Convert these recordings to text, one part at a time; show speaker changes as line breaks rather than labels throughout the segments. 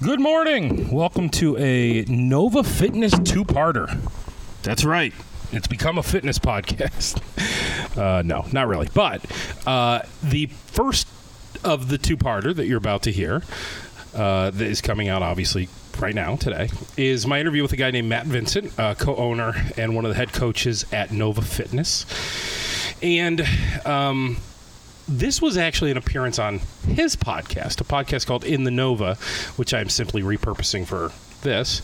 Good morning. Welcome to a Nova Fitness two parter. That's right. It's become a fitness podcast. Uh, no, not really. But uh, the first of the two parter that you're about to hear, uh, that is coming out obviously right now, today, is my interview with a guy named Matt Vincent, uh, co owner and one of the head coaches at Nova Fitness. And um, this was actually an appearance on his podcast, a podcast called In the Knova, which I'm simply repurposing for this.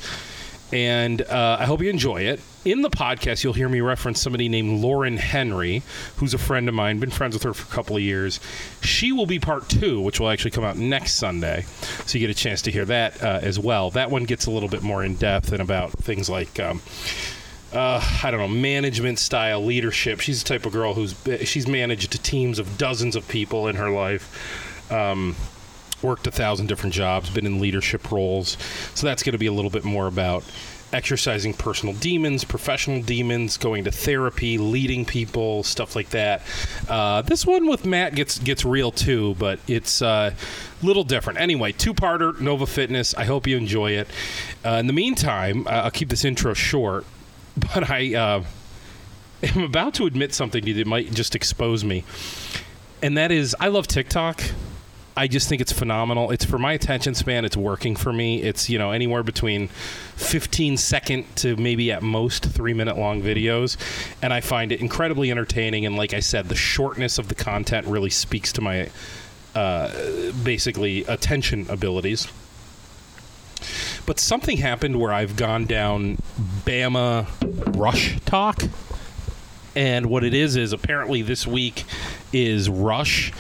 And uh, I hope you enjoy it. In the podcast, you'll hear me reference somebody named Lauren Henry, who's a friend of mine, been friends with her for a couple of years. She will be part two, which will actually come out next Sunday. So you get a chance to hear that uh, as well. That one gets a little bit more in depth and about things like. Um, uh, I don't know, management style leadership. She's the type of girl who's she's managed teams of dozens of people in her life. Um, worked a thousand different jobs, been in leadership roles. So that's going to be a little bit more about exercising personal demons, professional demons, going to therapy, leading people, stuff like that. Uh, this one with Matt gets gets real too, but it's uh, a little different. Anyway, two parter Nova Fitness. I hope you enjoy it. Uh, in the meantime, uh, I'll keep this intro short, but I uh, am about to admit something that might just expose me, and that is I love TikTok. I just think it's phenomenal. It's for my attention span. It's working for me. It's you know anywhere between 15 second to maybe at most three minute long videos, and I find it incredibly entertaining. And like I said, the shortness of the content really speaks to my uh, basically attention abilities. But something happened where I've gone down Bama Rush Tok. And what it is is apparently this week is Rush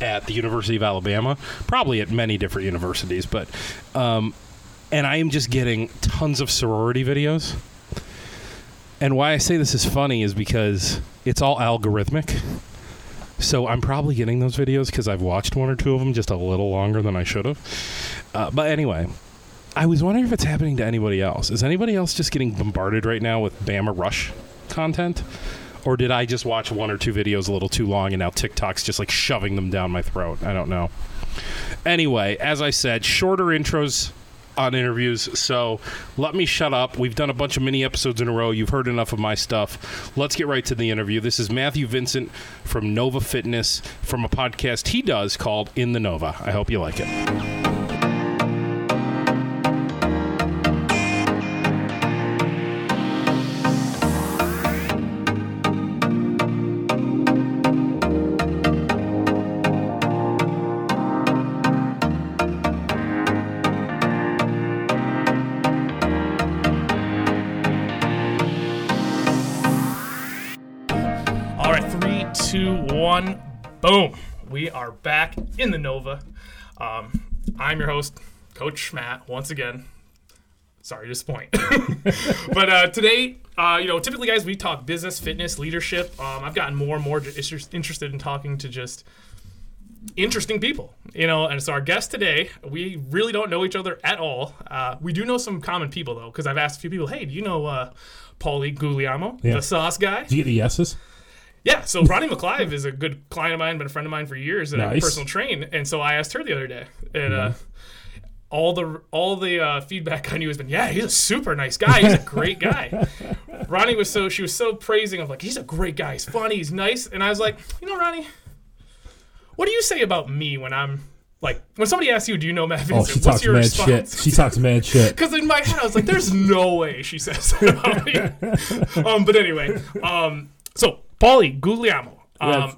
at the University of Alabama, probably at many different universities, but um, and I am just getting tons of sorority videos. And why I say this is funny is because it's all algorithmic. So I'm probably getting those videos because I've watched one or two of them just a little longer than I should have. Uh, but anyway, I was wondering if it's happening to anybody else. Is anybody else just getting bombarded right now with Bama Rush content? Or did I just watch one or two videos a little too long and now TikTok's just like shoving them down my throat? I don't know. Anyway, as I said, shorter intros on interviews. So let me shut up. We've done a bunch of mini episodes in a row. You've heard enough of my stuff. Let's get right to the interview. This is Matthew Vincent from Nova Fitness from a podcast he does called In the Knova. I hope you like it.
We are back in the Nova. Um, I'm your host, Coach Matt, once again. Sorry to disappoint. but uh, today, uh, you know, typically, guys, we talk business, fitness, leadership. Um, I've gotten more and more inter- interested in talking to just interesting people, you know. And so our guest today, we really don't know each other at all. Uh, we do know some common people though, because I've asked a few people, "Hey, do you know uh, Paulie Guglielmo,
Yeah.
the sauce guy?"
Do you get the yeses?
Yeah, so Ronnie McClive is a good client of mine, been a friend of mine for years, and a
Nice.
personal train. And so I asked her the other day, and uh,
Mm-hmm.
all the all the uh, feedback on you has been, yeah, he's a super nice guy. He's a great guy. Ronnie was so she was so praising of like he's a great guy. He's funny. He's nice. And I was like, you know, Ronnie, what do you say about me when I'm like when somebody asks you, do you know Matt
Oh, she
what's
talks
your
mad
response?
shit. She talks mad shit.
Because in my head, I was like, "There's no way she says that about me." um, but anyway, um, so Paulie Guglielmo.
Yes.
Um,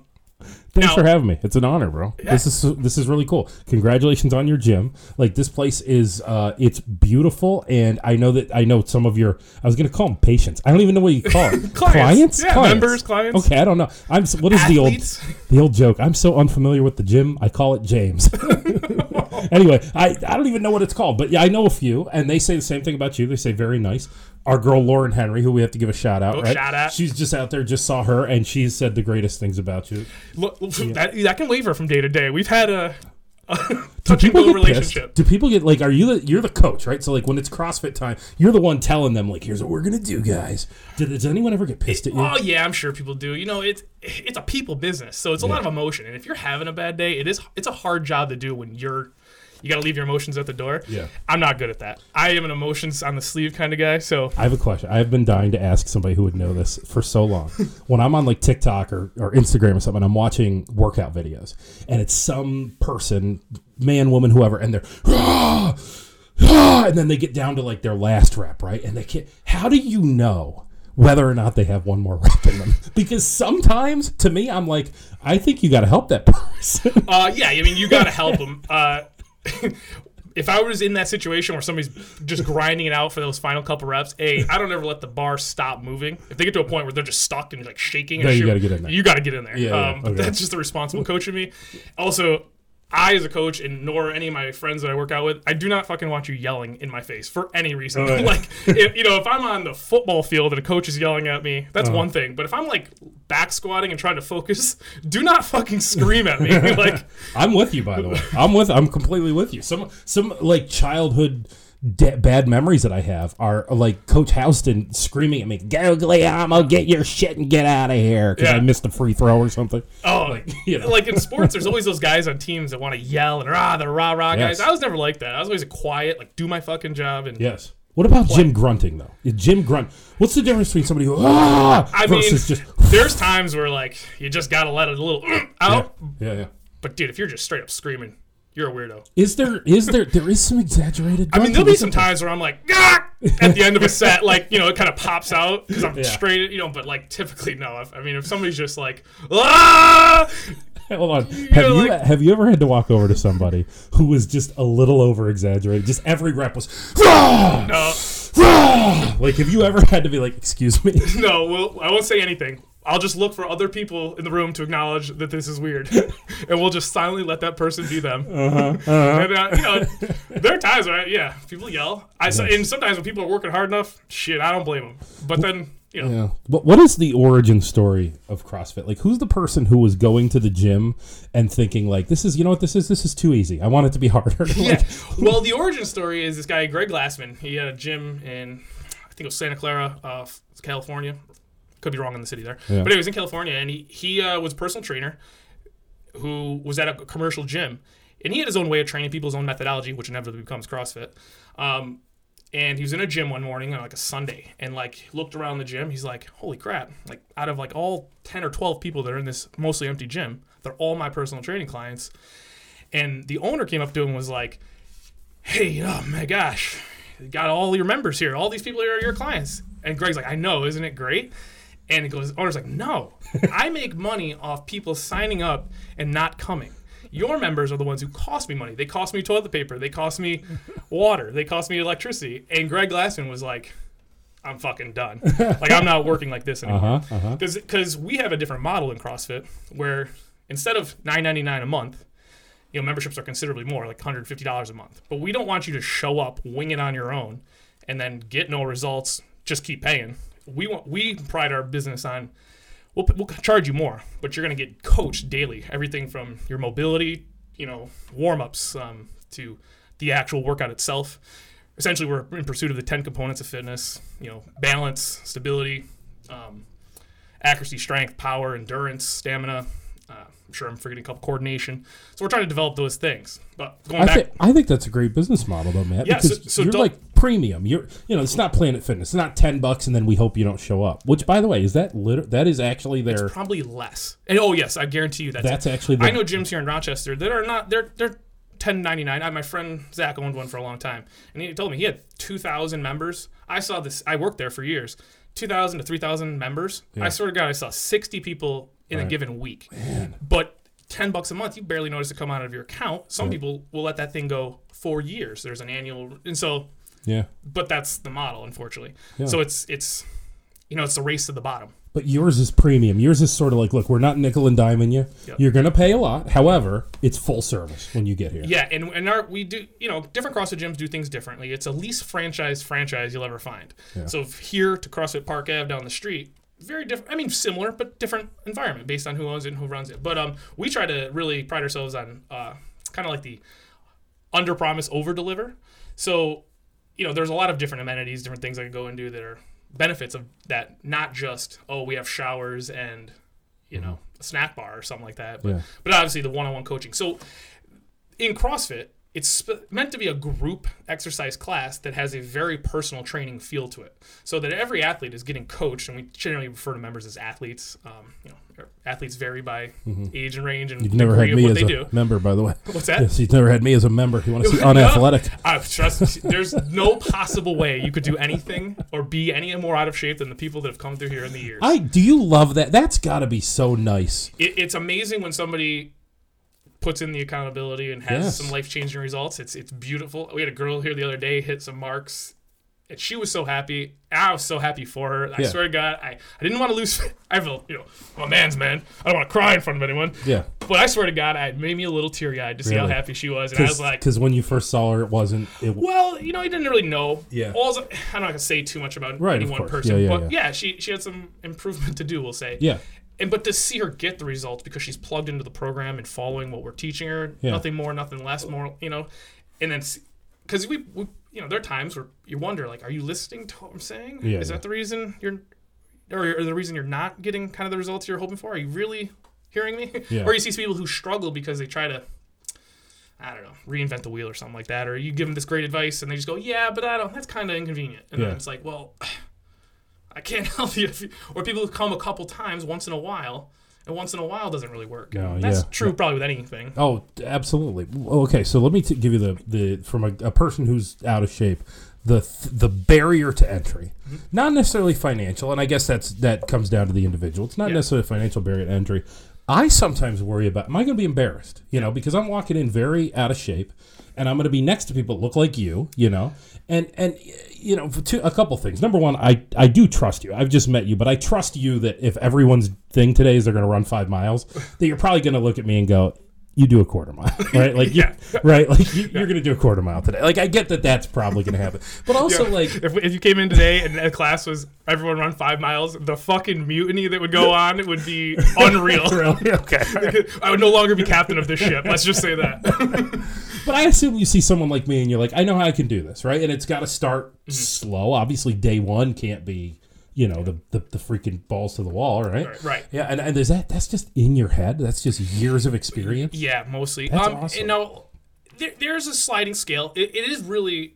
Thanks
Now-
for having me. It's an honor, bro. This is this is really cool. Congratulations on your gym. Like this place is uh it's beautiful and I know that I know some of your I was going to call them patients. I don't even know what you call it.
Clients. Yeah, members, clients.
Okay, I don't know. I'm s- what is
Athletes.
the old the old joke? I'm so unfamiliar with the gym. I call it James. anyway, I I don't even know what it's called, but yeah, I know a few and they say the same thing about you. They say very nice. Our girl Lauren Henry, who we have to give a shout out,
Oh,
right?
shout out.
She's just out there, just saw her, and she said the greatest things about you.
look, that, that can waver from day to day. We've had a,
Do people
go
get pissed?
relationship.
Do people get like? Are you the you're the coach, right? So like when it's CrossFit time, you're the one telling them like, "Here's what we're gonna do, guys." Did, does anyone ever get pissed at you?
Oh yeah, I'm sure people do. You know, it's it's a people business, so it's a lot of emotion. And if you're having a bad day, it is it's a hard job to do when you're you got to leave your emotions at the door.
Yeah.
I'm not good at that. I am an emotions on the sleeve kind of guy. So
I have a question. I have been dying to ask somebody who would know this for so long. when I'm on like TikTok or, or Instagram or something, I'm watching workout videos, and it's some person, man, woman, whoever, and they're "Ah, ah," and then they get down to like their last rep, right? And they can't. How do you know? Whether or not they have one more rep in them, because sometimes to me, I'm like, I think you got to help that person.
Uh, yeah, I mean, you got to help them. Uh, if I was in that situation where somebody's just grinding it out for those final couple reps, a I don't ever let the bar stop moving. If they get to a point where they're just stuck and like shaking, and
you
shit,
gotta get in there.
You got to get in there.
Yeah, yeah,
um,
okay.
That's just the responsible coach in me. Also. I, as a coach, and nor any of my friends that I work out with, I do not fucking want you yelling in my face for any reason.
Oh, yeah.
like, if, you know, if I'm on the football field and a coach is yelling at me, that's
Uh-huh.
one thing. But if I'm like back squatting and trying to focus, do not fucking scream at me. like,
I'm with you, by the way. I'm with. I'm completely with you. Some some like childhood de- bad memories that I have are like Coach Houston screaming at me, "Go Guglielmo, get your shit and get out of here," because
Yeah.
I missed a free throw or something.
Oh,
Like, you know.
like in sports, there's always those guys on teams that want to yell and rah, the rah rah
Yes.
guys. I was never like that. I was always a quiet, like do my fucking job. And
Yes. What about gym grunting though? gym grunt. What's the difference between somebody who ah
I mean,
versus just
there's times where like you just gotta let it a little out.
yeah yeah.
But dude, if you're just straight up screaming, you're a weirdo.
Is there is there there is some exaggerated?
I mean, there'll be some times where I'm like, at the end of a set, like you know, it kind of pops out because I'm
Yeah.
straight, you know. But like typically, no. If, I mean, if somebody's just like, ah,
Hold on. Have you
like-
have you ever had to walk over to somebody who was just a little over exaggerated? Just every rep was "Rah!
no,
Rah!" like have you ever had to be like, excuse me?
no. Well, I won't say anything. I'll just look for other people in the room to acknowledge that this is weird, and we'll just silently let that person be them. And uh, you know, there are times where I, yeah, people yell. I s and sometimes when people are working hard enough, shit, I don't blame them. But then you know,
Yeah. But what is the origin story of CrossFit? Like who's the person who was going to the gym and thinking like this is you know what this is this is too easy. I want it to be harder.
Yeah. Well, the origin story is this guy Greg Glassman. He had a gym in I think it was Santa Clara, uh, California. Could be wrong in the city there,
Yeah.
but it was in California, and he he uh, was a personal trainer who was at a commercial gym, and he had his own way of training people, his own methodology, which inevitably becomes CrossFit. Um, and he was in a gym one morning on like a Sunday, and like looked around the gym. He's like, "Holy crap! Like out of like all ten or twelve people that are in this mostly empty gym, they're all my personal training clients." And the owner came up to him and was like, hey, oh my gosh, you got all your members here. All these people are your clients. And Greg's like, I know, isn't it great? And he goes, owner's like, no, I make money off people signing up and not coming. Your members are the ones who cost me money. They cost me toilet paper. They cost me water. They cost me electricity. And Greg Glassman was like, I'm fucking done. like I'm not working like this anymore.
uh-huh, uh-huh.
Because because we have a different model in CrossFit where instead of nine ninety nine a month, you know memberships are considerably more, like hundred fifty dollars a month. But we don't want you to show up, wing it on your own, and then get no results. Just keep paying. We want we pride our business on. We'll, we'll charge you more, but you're going to get coached daily. Everything from your mobility, you know, warm ups um, to the actual workout itself. Essentially, we're in pursuit of the 10 components of fitness, you know, balance, stability, um, accuracy, strength, power, endurance, stamina. I'm sure I'm forgetting a couple coordination. So we're trying to develop those things. But going
I
back,
think I think that's a great business model though, Matt.
Yeah, so-
because
so
you're like premium. You're you know, it's not Planet Fitness. It's not ten bucks and then we hope you don't show up. Which by the way, is that lit- that is actually their
probably less. And oh yes, I guarantee you that's.
that's actually the
I know gyms here in Rochester that are not. They're they're. 1099. I, my friend Zach owned one for a long time, and he told me he had 2,000 members. I saw this. I worked there for years. 2,000 to 3,000 members. I swear to God, I saw 60 people in a given week. But 10 bucks a month, you barely notice it come out of your account. Some people will let that thing go for years. There's an annual, and so,
Yeah.
but that's the model, unfortunately.
Yeah.
So it's it's, you know, it's a race to the bottom.
But yours is premium. Yours is sort of like, look, we're not nickel and diming you.
Yep.
You're going to pay a lot. However, it's full service when you get here.
Yeah, and and our we do you know different CrossFit gyms do things differently. It's a least franchise franchise you'll ever find. So here to CrossFit Park Ave down the street, very different. I mean similar, but different environment based on who owns it and who runs it. But um, we try to really pride ourselves on uh, kind of like the under promise over deliver. So you know there's a lot of different amenities, different things I can go and do that are benefits of that. Not just oh we have showers and you know a snack bar or something like that. But
Yeah.
but obviously the one-on-one coaching. So in CrossFit, it's sp- meant to be a group exercise class that has a very personal training feel to it, so that every athlete is getting coached, and we generally refer to members as athletes. Um, you know, athletes vary by age and range and
Mm-hmm. You've never had
of
me
what
as
they
a
do.
member, by the way.
What's that?
Yes, he's never had me as a member. You want to see
No.
unathletic?
I trust. There's no possible way you could do anything or be any more out of shape than the people that have come through here in the years.
I do you love that? That's got to be so nice.
it, it's amazing when somebody puts in the accountability and has
Yes.
some life changing results. It's it's beautiful. We had a girl here the other day hit some marks. And she was so happy. I was so happy for her. I
Yeah.
swear to God, I, I didn't want to lose. I feel, you know, I'm a man's man. I don't want to cry in front of anyone.
Yeah.
But I swear to God, it made me a little teary eyed to see how happy she was. And I was like,
Because when you first saw her, it wasn't. It,
well, you know, I didn't really know.
Yeah.
All's, I'm not gonna say too much about
Right,
any one
course.
person,
Yeah, yeah,
but
yeah.
yeah. she she had some improvement to do. We'll say.
yeah.
And but to see her get the results because she's plugged into the program and following what we're teaching her,
Yeah.
nothing more, nothing less, more, you know, and then because we, we, you know, there are times where you wonder, like, are you listening to what I'm saying?
Yeah,
Is
yeah.
that the reason you're, or, or the reason you're not getting kind of the results you're hoping for? Are you really hearing me?
Yeah.
or you see people who struggle because they try to. I don't know, reinvent the wheel or something like that, or you give them this great advice and they just go, "Yeah, but I don't." That's kind of inconvenient, and
Yeah.
then it's like, "Well, I can't help you." Or people who come a couple times once in a while, and once in a while doesn't really work.
No,
That's
yeah.
true probably with anything.
Oh, absolutely. Okay, so let me t- give you the the from a, a person who's out of shape, the th- the barrier to entry,
Mm-hmm.
not necessarily financial, and I guess that's that comes down to the individual. It's not
Yeah.
necessarily a financial barrier to entry. I sometimes worry about am I going to be embarrassed, you know, because I'm walking in very out of shape, and I'm going to be next to people that look like you, you know, and and you know, two, a couple things. Number one, I I do trust you. I've just met you, but I trust you that if everyone's thing today is they're going to run five miles, that you're probably going to look at me and go, "You do a quarter mile, right? Like, you,
Yeah.
right? Like you, you're going to do a quarter mile today. Like, I get that that's probably going to happen, but also
Yeah.
like."
if, if you came in today and the class was everyone run five miles, the fucking mutiny that would go on would be unreal.
Really? Okay.
I would no longer be captain of this ship. Let's just say that.
But I assume you see someone like me and you're like, I know how I can do this, right? And it's got to start
Mm-hmm.
slow. Obviously, day one can't be, you know, the, the, the freaking balls to the wall, right?
Right.
Yeah, and, and is that that's just in your head? That's just years of experience.
Yeah, mostly.
That's
um,
awesome.
You know, there, there's a sliding scale. It, it is really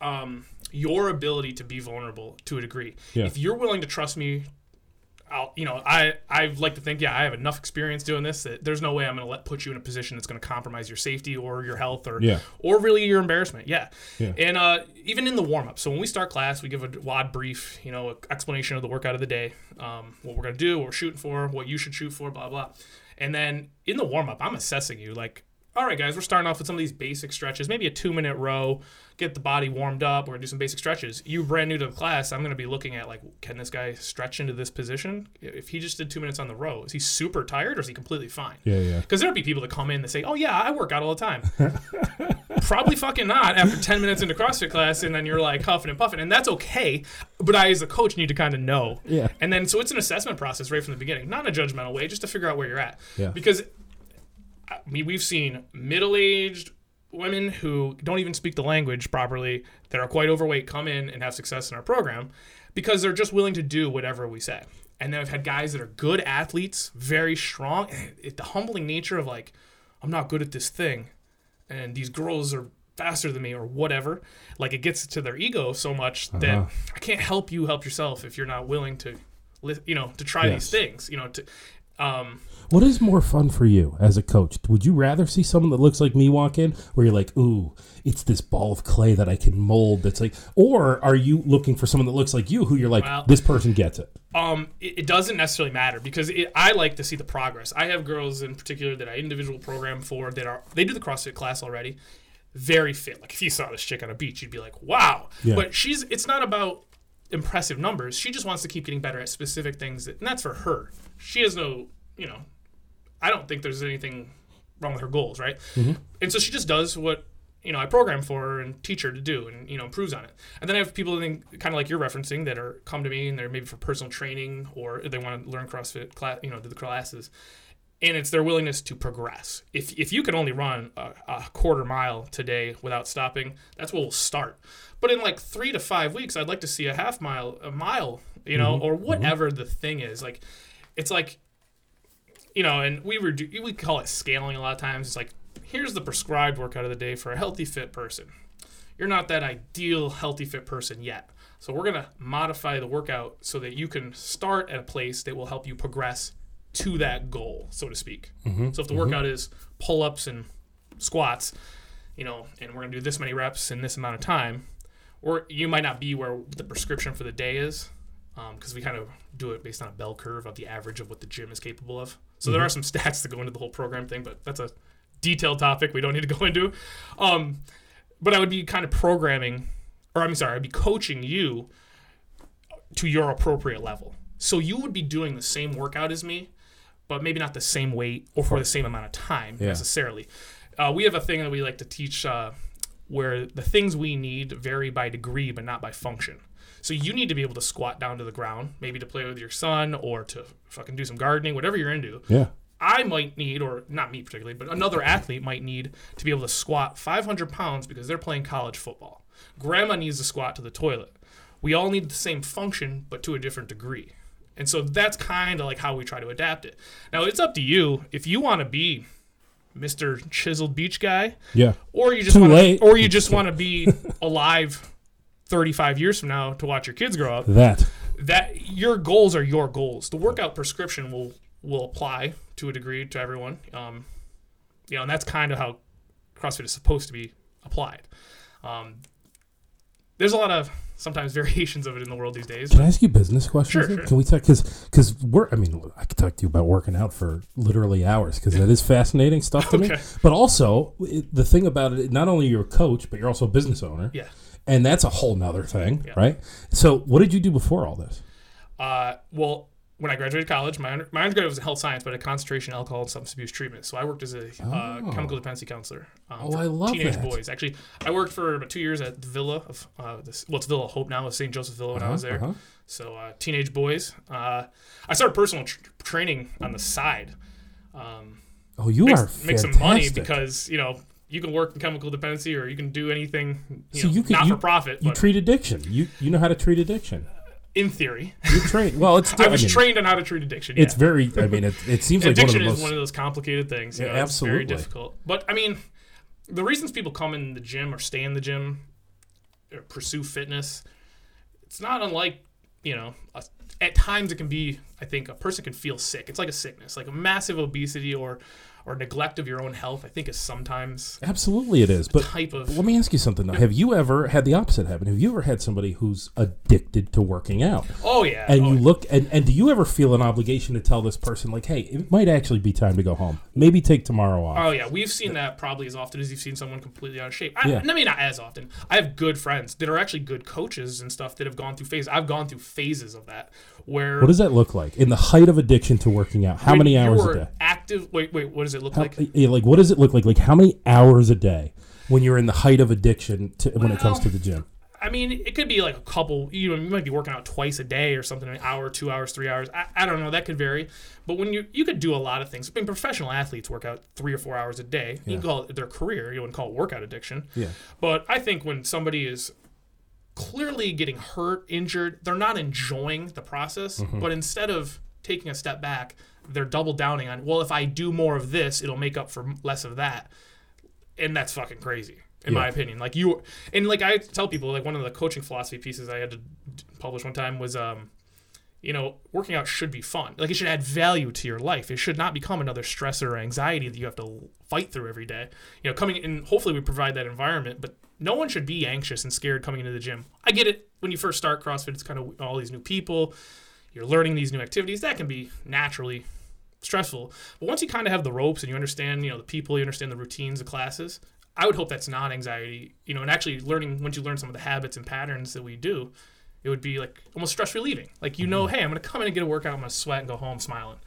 um, your ability to be vulnerable to a degree.
Yeah.
If you're willing to trust me, I'll, you know, I I like to think, yeah, I have enough experience doing this that there's no way I'm going to let put you in a position that's going to compromise your safety or your health or
Yeah.
or really your embarrassment. Yeah.
Yeah.
And uh, even in the warm up, so when we start class, we give a WOD brief, you know, explanation of the workout of the day, um, what we're going to do, what we're shooting for, what you should shoot for, blah, blah. And then in the warm up, I'm assessing you like, all right, guys, we're starting off with some of these basic stretches, maybe a two minute row, get the body warmed up. We're going to do some basic stretches. You brand new to the class, I'm going to be looking at like, can this guy stretch into this position? If he just did two minutes on the row, is he super tired or is he completely fine?
Yeah, yeah.
Because there'll be people that come in that say, "Oh yeah, I work out all the time." Probably fucking not after ten minutes into CrossFit class, and then you're like huffing and puffing, and that's okay. But I, as a coach, need to kind of know.
Yeah.
And then so it's an assessment process right from the beginning, not in a judgmental way, just to figure out where you're at.
Yeah.
Because I mean, we've seen middle-aged women who don't even speak the language properly that are quite overweight come in and have success in our program because they're just willing to do whatever we say. And then I've had guys that are good athletes, very strong. It, the humbling nature of like, I'm not good at this thing, and these girls are faster than me or whatever. Like it gets to their ego so much
Uh-huh.
that I can't help you help yourself if you're not willing to, you know, to try
Yes.
these things. You know, to um,
What is more fun for you as a coach? Would you rather see someone that looks like me walk in, where you're like, "Ooh, it's this ball of clay that I can mold"? That's like, or are you looking for someone that looks like you, who you're like,
Well-
"This person gets it."
Um, it, it doesn't necessarily matter because it, I like to see the progress. I have girls in particular that I individual program for that are they do the CrossFit class already, very fit. Like if you saw this chick on a beach, you'd be like, wow.
Yeah.
But she's it's not about impressive numbers. She just wants to keep getting better at specific things, that, and that's for her. She has no, you know, I don't think there's anything wrong with her goals, right? Mm-hmm. And so she just does what you know I program for her and teach her to do, and you know improves on it. And then I have people kind of like you're referencing that are come to me and they're maybe for personal training or they want to learn CrossFit class, you know, do the classes. And it's their willingness to progress. If, if you can only run a, a quarter mile today without stopping, that's where we'll start. But in like three to five weeks, I'd like to see a half mile, a mile, you know, mm-hmm. or mm-hmm. whatever the thing is. Like, it's like you know, and we were we call it scaling a lot of times. It's like here's the prescribed workout of the day for a healthy, fit person. You're not that ideal healthy, fit person yet. So we're gonna modify the workout so that you can start at a place that will help you progress to that goal, so to speak. Mm-hmm. So if the workout mm-hmm. is pull-ups and squats, you know, and we're gonna do this many reps in this amount of time, or you might not be where the prescription for the day is, because we kind of do it based on a bell curve of the average of what the gym is capable of. So there are some stats that go into the whole program thing, but that's a detailed topic we don't need to go into. Um, but I would be kind of programming, or I'm sorry, I'd be coaching you to your appropriate level. So you would be doing the same workout as me, but maybe not the same weight or for the same amount of time
Yeah.
necessarily. Uh, we have a thing that we like to teach uh, where the things we need vary by degree, but not by function. So you need to be able to squat down to the ground, maybe to play with your son or to fucking do some gardening, whatever you're into.
Yeah.
I might need, or not me particularly, but another athlete might need to be able to squat 500 pounds because they're playing college football. Grandma needs to squat to the toilet. We all need the same function, but to a different degree. And so that's kind of like how we try to adapt it. Now, it's up to you. If you want to be Mr. Chiseled Beach guy,
Yeah.
or you just
Too
want
late.
to, or you just want to be alive 35 years from now to watch your kids grow up,
That.
that your goals are your goals. The workout prescription will will apply to a degree to everyone. Um, you know, and that's kind of how CrossFit is supposed to be applied. Um, there's a lot of sometimes variations of it in the world these days.
Can I ask you business questions?
Sure, sure.
Can we talk? Because because we're. I mean, I could talk to you about working out for literally hours because that is fascinating stuff to me. But also, it, the thing about it, not only you're a coach, but you're also a business owner.
Yeah.
And that's a whole nother thing,
Yeah.
right? So, what did you do before all this?
Uh, well, when I graduated college, my, under, my undergraduate was in health science, but a concentration in alcohol and substance abuse treatment. So I worked as a uh,
Oh.
chemical dependency counselor. Um,
Oh,
for
I love
teenage
that.
boys. Actually, I worked for about two years at the Villa of uh, this. Well, it's Villa Hope now. It St. Joseph Villa when I was there.
Uh-huh.
So uh, teenage boys. Uh, I started personal tr- training on the side. Um,
Oh, you
make,
are
make some money because you know you can work in chemical dependency or you can do anything. You
So
know,
you can-
not
you-
for profit,
You treat addiction. You you know how to treat addiction.
In theory,
You train. Well, it's.
I was
mean,
trained on how to treat addiction.
It's
yeah.
very. I mean, it, it seems like one of
addiction
the
is
most.
one of those complicated things. You
Yeah,
know, It's very difficult. But I mean, the reasons people come in the gym or stay in the gym or pursue fitness, it's not unlike you know. A, at times, it can be. I think a person can feel sick. It's like a sickness, like a massive obesity or or neglect of your own health. I think is sometimes
Absolutely, it is. But
type of.
let me ask you something though. Have you ever had the opposite happen? Have you ever had somebody who's addicted to working out?
Oh yeah.
And
oh,
you look and, and do you ever feel an obligation to tell this person like, hey, it might actually be time to go home. Maybe take tomorrow off.
Oh yeah, we've seen that probably as often as you've seen someone completely out of shape. I,
Yeah.
I mean, not as often. I have good friends that are actually good coaches and stuff that have gone through phases. I've gone through phases of that where
what does that look like in the height of addiction to working out? How many hours a day?
Active. Wait, wait. What does it look
How,
like?
yeah, like what does it look like? Like how many hours a day when you're in the height of addiction to, when it comes to the gym?
I mean, it could be like a couple. You know, you might be working out twice a day or something, an hour, two hours, three hours. I, I don't know. That could vary. But when you you could do a lot of things. I mean, professional athletes work out three or four hours a day. You can call it their career. You wouldn't call it workout addiction.
Yeah.
But I think when somebody is clearly getting hurt, injured, they're not enjoying the process.
Mm-hmm.
But instead of taking a step back, they're double downing on, well, if I do more of this, it'll make up for less of that. And that's fucking crazy, in my opinion. Like you, and like I tell people, like one of the coaching philosophy pieces I had to publish one time was, um, you know, working out should be fun. Like it should add value to your life. It should not become another stressor or anxiety that you have to fight through every day. You know, coming in, hopefully we provide that environment, but no one should be anxious and scared coming into the gym. I get it. When you first start CrossFit, it's kind of all these new people. You're learning these new activities. That can be naturally stressful. But once you kind of have the ropes and you understand, you know, the people, you understand the routines, the classes, I would hope that's not anxiety, you know, and actually learning once you learn some of the habits and patterns that we do, it would be like almost stress relieving. Like you know,
Mm-hmm.
hey, I'm gonna come in and get a workout, I'm gonna sweat and go home smiling.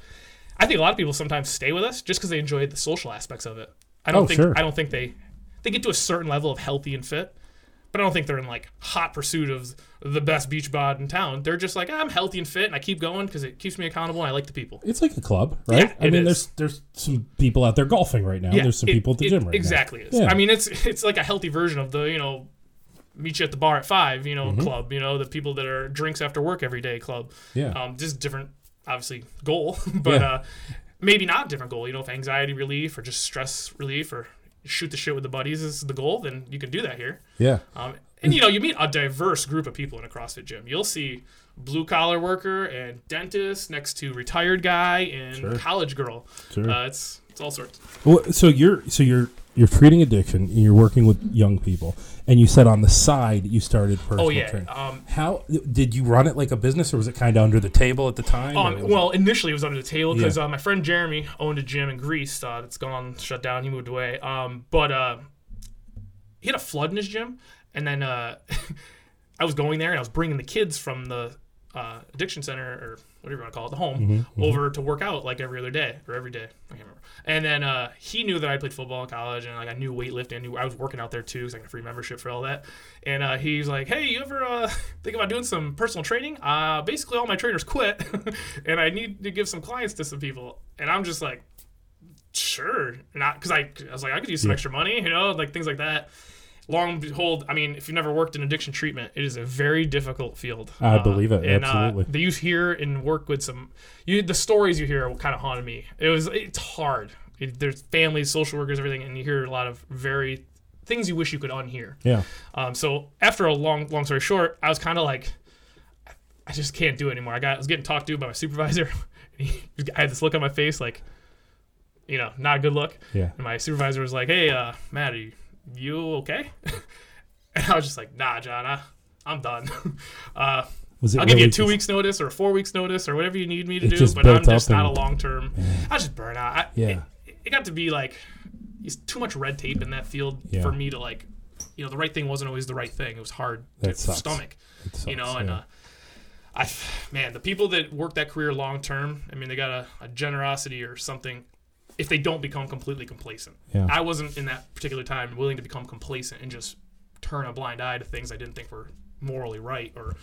I think a lot of people sometimes stay with us just because they enjoy the social aspects of it. I don't
Oh,
think
sure.
I don't think they they get to a certain level of healthy and fit, but I don't think they're in like hot pursuit of the best beach bod in town. They're just like I'm healthy and fit and I keep going because it keeps me accountable and I like the people.
It's like a club, right?
Yeah,
I mean,
is.
there's there's some people out there golfing right now. Yeah, there's some
it-
people at the
it
gym right
exactly is.
Yeah.
I mean, it's it's like a healthy version of the you know meet you at the bar at five you know
Mm-hmm.
club. You know the people that are drinks after work every day club.
Yeah.
Um, just different, obviously goal, but
Yeah.
uh, maybe not different goal. You know, if anxiety relief or just stress relief or shoot the shit with the buddies is the goal, then you can do that here.
Yeah.
Um, and you know, you meet a diverse group of people in a CrossFit gym. You'll see blue collar worker and dentist next to retired guy and
Sure.
college girl.
Sure.
Uh, it's it's all sorts.
Well, so you're so you're you're treating addiction. and You're working with young people, and you said on the side you started personal
Oh yeah.
training.
Um,
How did you run it like a business, or was it kind of under the table at the time?
Um, well, initially it was under the table because
Yeah.
uh, my friend Jeremy owned a gym in Greece uh, that's gone shut down. He moved away. Um, but uh, he had a flood in his gym, and then uh, I was going there and I was bringing the kids from the uh, addiction center or whatever you want to call it, the home, over to work out like every other day or every day. I can't remember. And then uh, he knew that I played football in college and like I knew weightlifting. I knew I was working out there too because I got a free membership for all that. And uh, he's like, "Hey, you ever uh, think about doing some personal training? Uh, basically, all my trainers quit, and I need to give some clients to some people." And I'm just like, "Sure," not because I, I was like, I could use some
Yeah.
extra money, you know, like things like that. Long behold, I mean, if you've never worked in addiction treatment, it is a very difficult field.
I believe it,
And
absolutely.
uh, the you hear and work with some, you the stories you hear kind of haunted me. It was it's hard. It, there's families, social workers, everything, and you hear a lot of very things you wish you could unhear.
yeah,
Um, so after a long, long story short, I was kind of like, I just can't do it anymore. I got, I was getting talked to by my supervisor. He- I had this look on my face, like, you know, not a good look.
yeah.
And my supervisor was like, "Hey, uh, Matt, are you, you okay?" and I was just like, "Nah, John, I, I'm done. uh,
Was it
I'll give you a two weeks notice or a four weeks notice or whatever you need me to do, but I'm just not a long term. I just burn out. I,
Yeah.
It, it got to be like it's too much red tape in that field
Yeah.
for me to like. You know, the right thing wasn't always the right thing. It was hard
That
to
sucks.
stomach.
Sucks,
you know, and uh, I, man, the people that work that career long term, I mean, they got a, a generosity or something. If they don't become completely complacent,
Yeah.
I wasn't in that particular time willing to become complacent and just turn a blind eye to things I didn't think were morally right or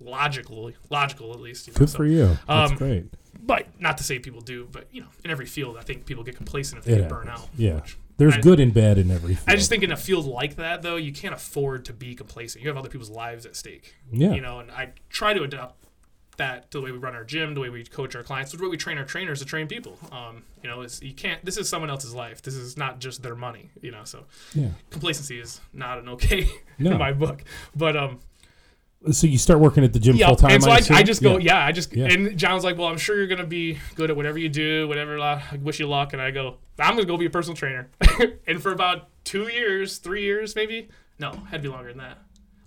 logically logical at least. You know?
Good
So-
for you. That's
um,
great.
But not to say people do, but you know, in every field, I think people get complacent if they get burn out.
Yeah.
which-
There's
I-
good and bad in every field.
I just think in a field like that, though, you can't afford to be complacent. You have other people's lives at stake.
Yeah.
You know, and I try to adopt that to the way we run our gym, the way we coach our clients, the way we train our trainers to train people. Um, you know, you can't. This is someone else's life. This is not just their money. You know, so
yeah.
complacency is not an okay
No.
in my book. But um,
So you start working at the gym
yeah,
full time.
and so I,
assume?
I just go, yeah, I just,
Yeah.
and John's like, well, I'm sure you're gonna be good at whatever you do, whatever. I wish you luck, and I go, I'm gonna go be a personal trainer, and for about two years, three years, maybe, no, had to be longer than that,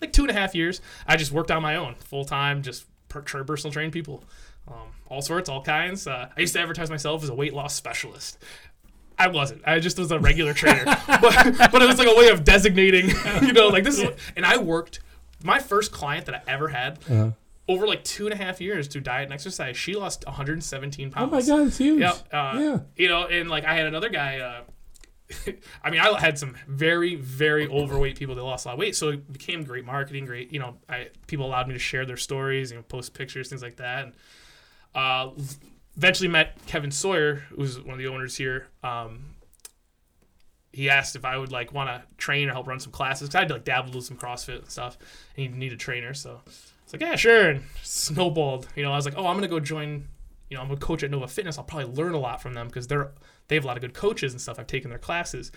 like two and a half years, I just worked on my own full time, just per- tra- personal train people, um, all sorts, all kinds. Uh, I used to advertise myself as a weight loss specialist. I wasn't. I just was a regular trainer, but but it was like a way of designating, you know, like this is. And I worked. My first client that I ever had
Uh-huh.
over like two and a half years through diet and exercise, she lost 117 pounds.
Oh
pounds.
my god, it's huge.
Yeah, uh,
yeah.
You know, and like I had another guy. Uh, I mean, I had some very, very overweight people that lost a lot of weight, so it became great marketing. Great, you know, I people allowed me to share their stories, you know, post pictures, things like that. And uh, eventually met Kevin Sawyer, who's one of the owners here. Um, he asked if I would like want to train or help run some classes because I had to like dabble with some CrossFit and stuff, and he needed a trainer. So it's like, yeah, sure. And snowballed. You know, I was like, oh, I'm gonna go join. You know, I'm a coach at Nova Fitness. I'll probably learn a lot from them because they're they have a lot of good coaches and stuff. I've taken their classes.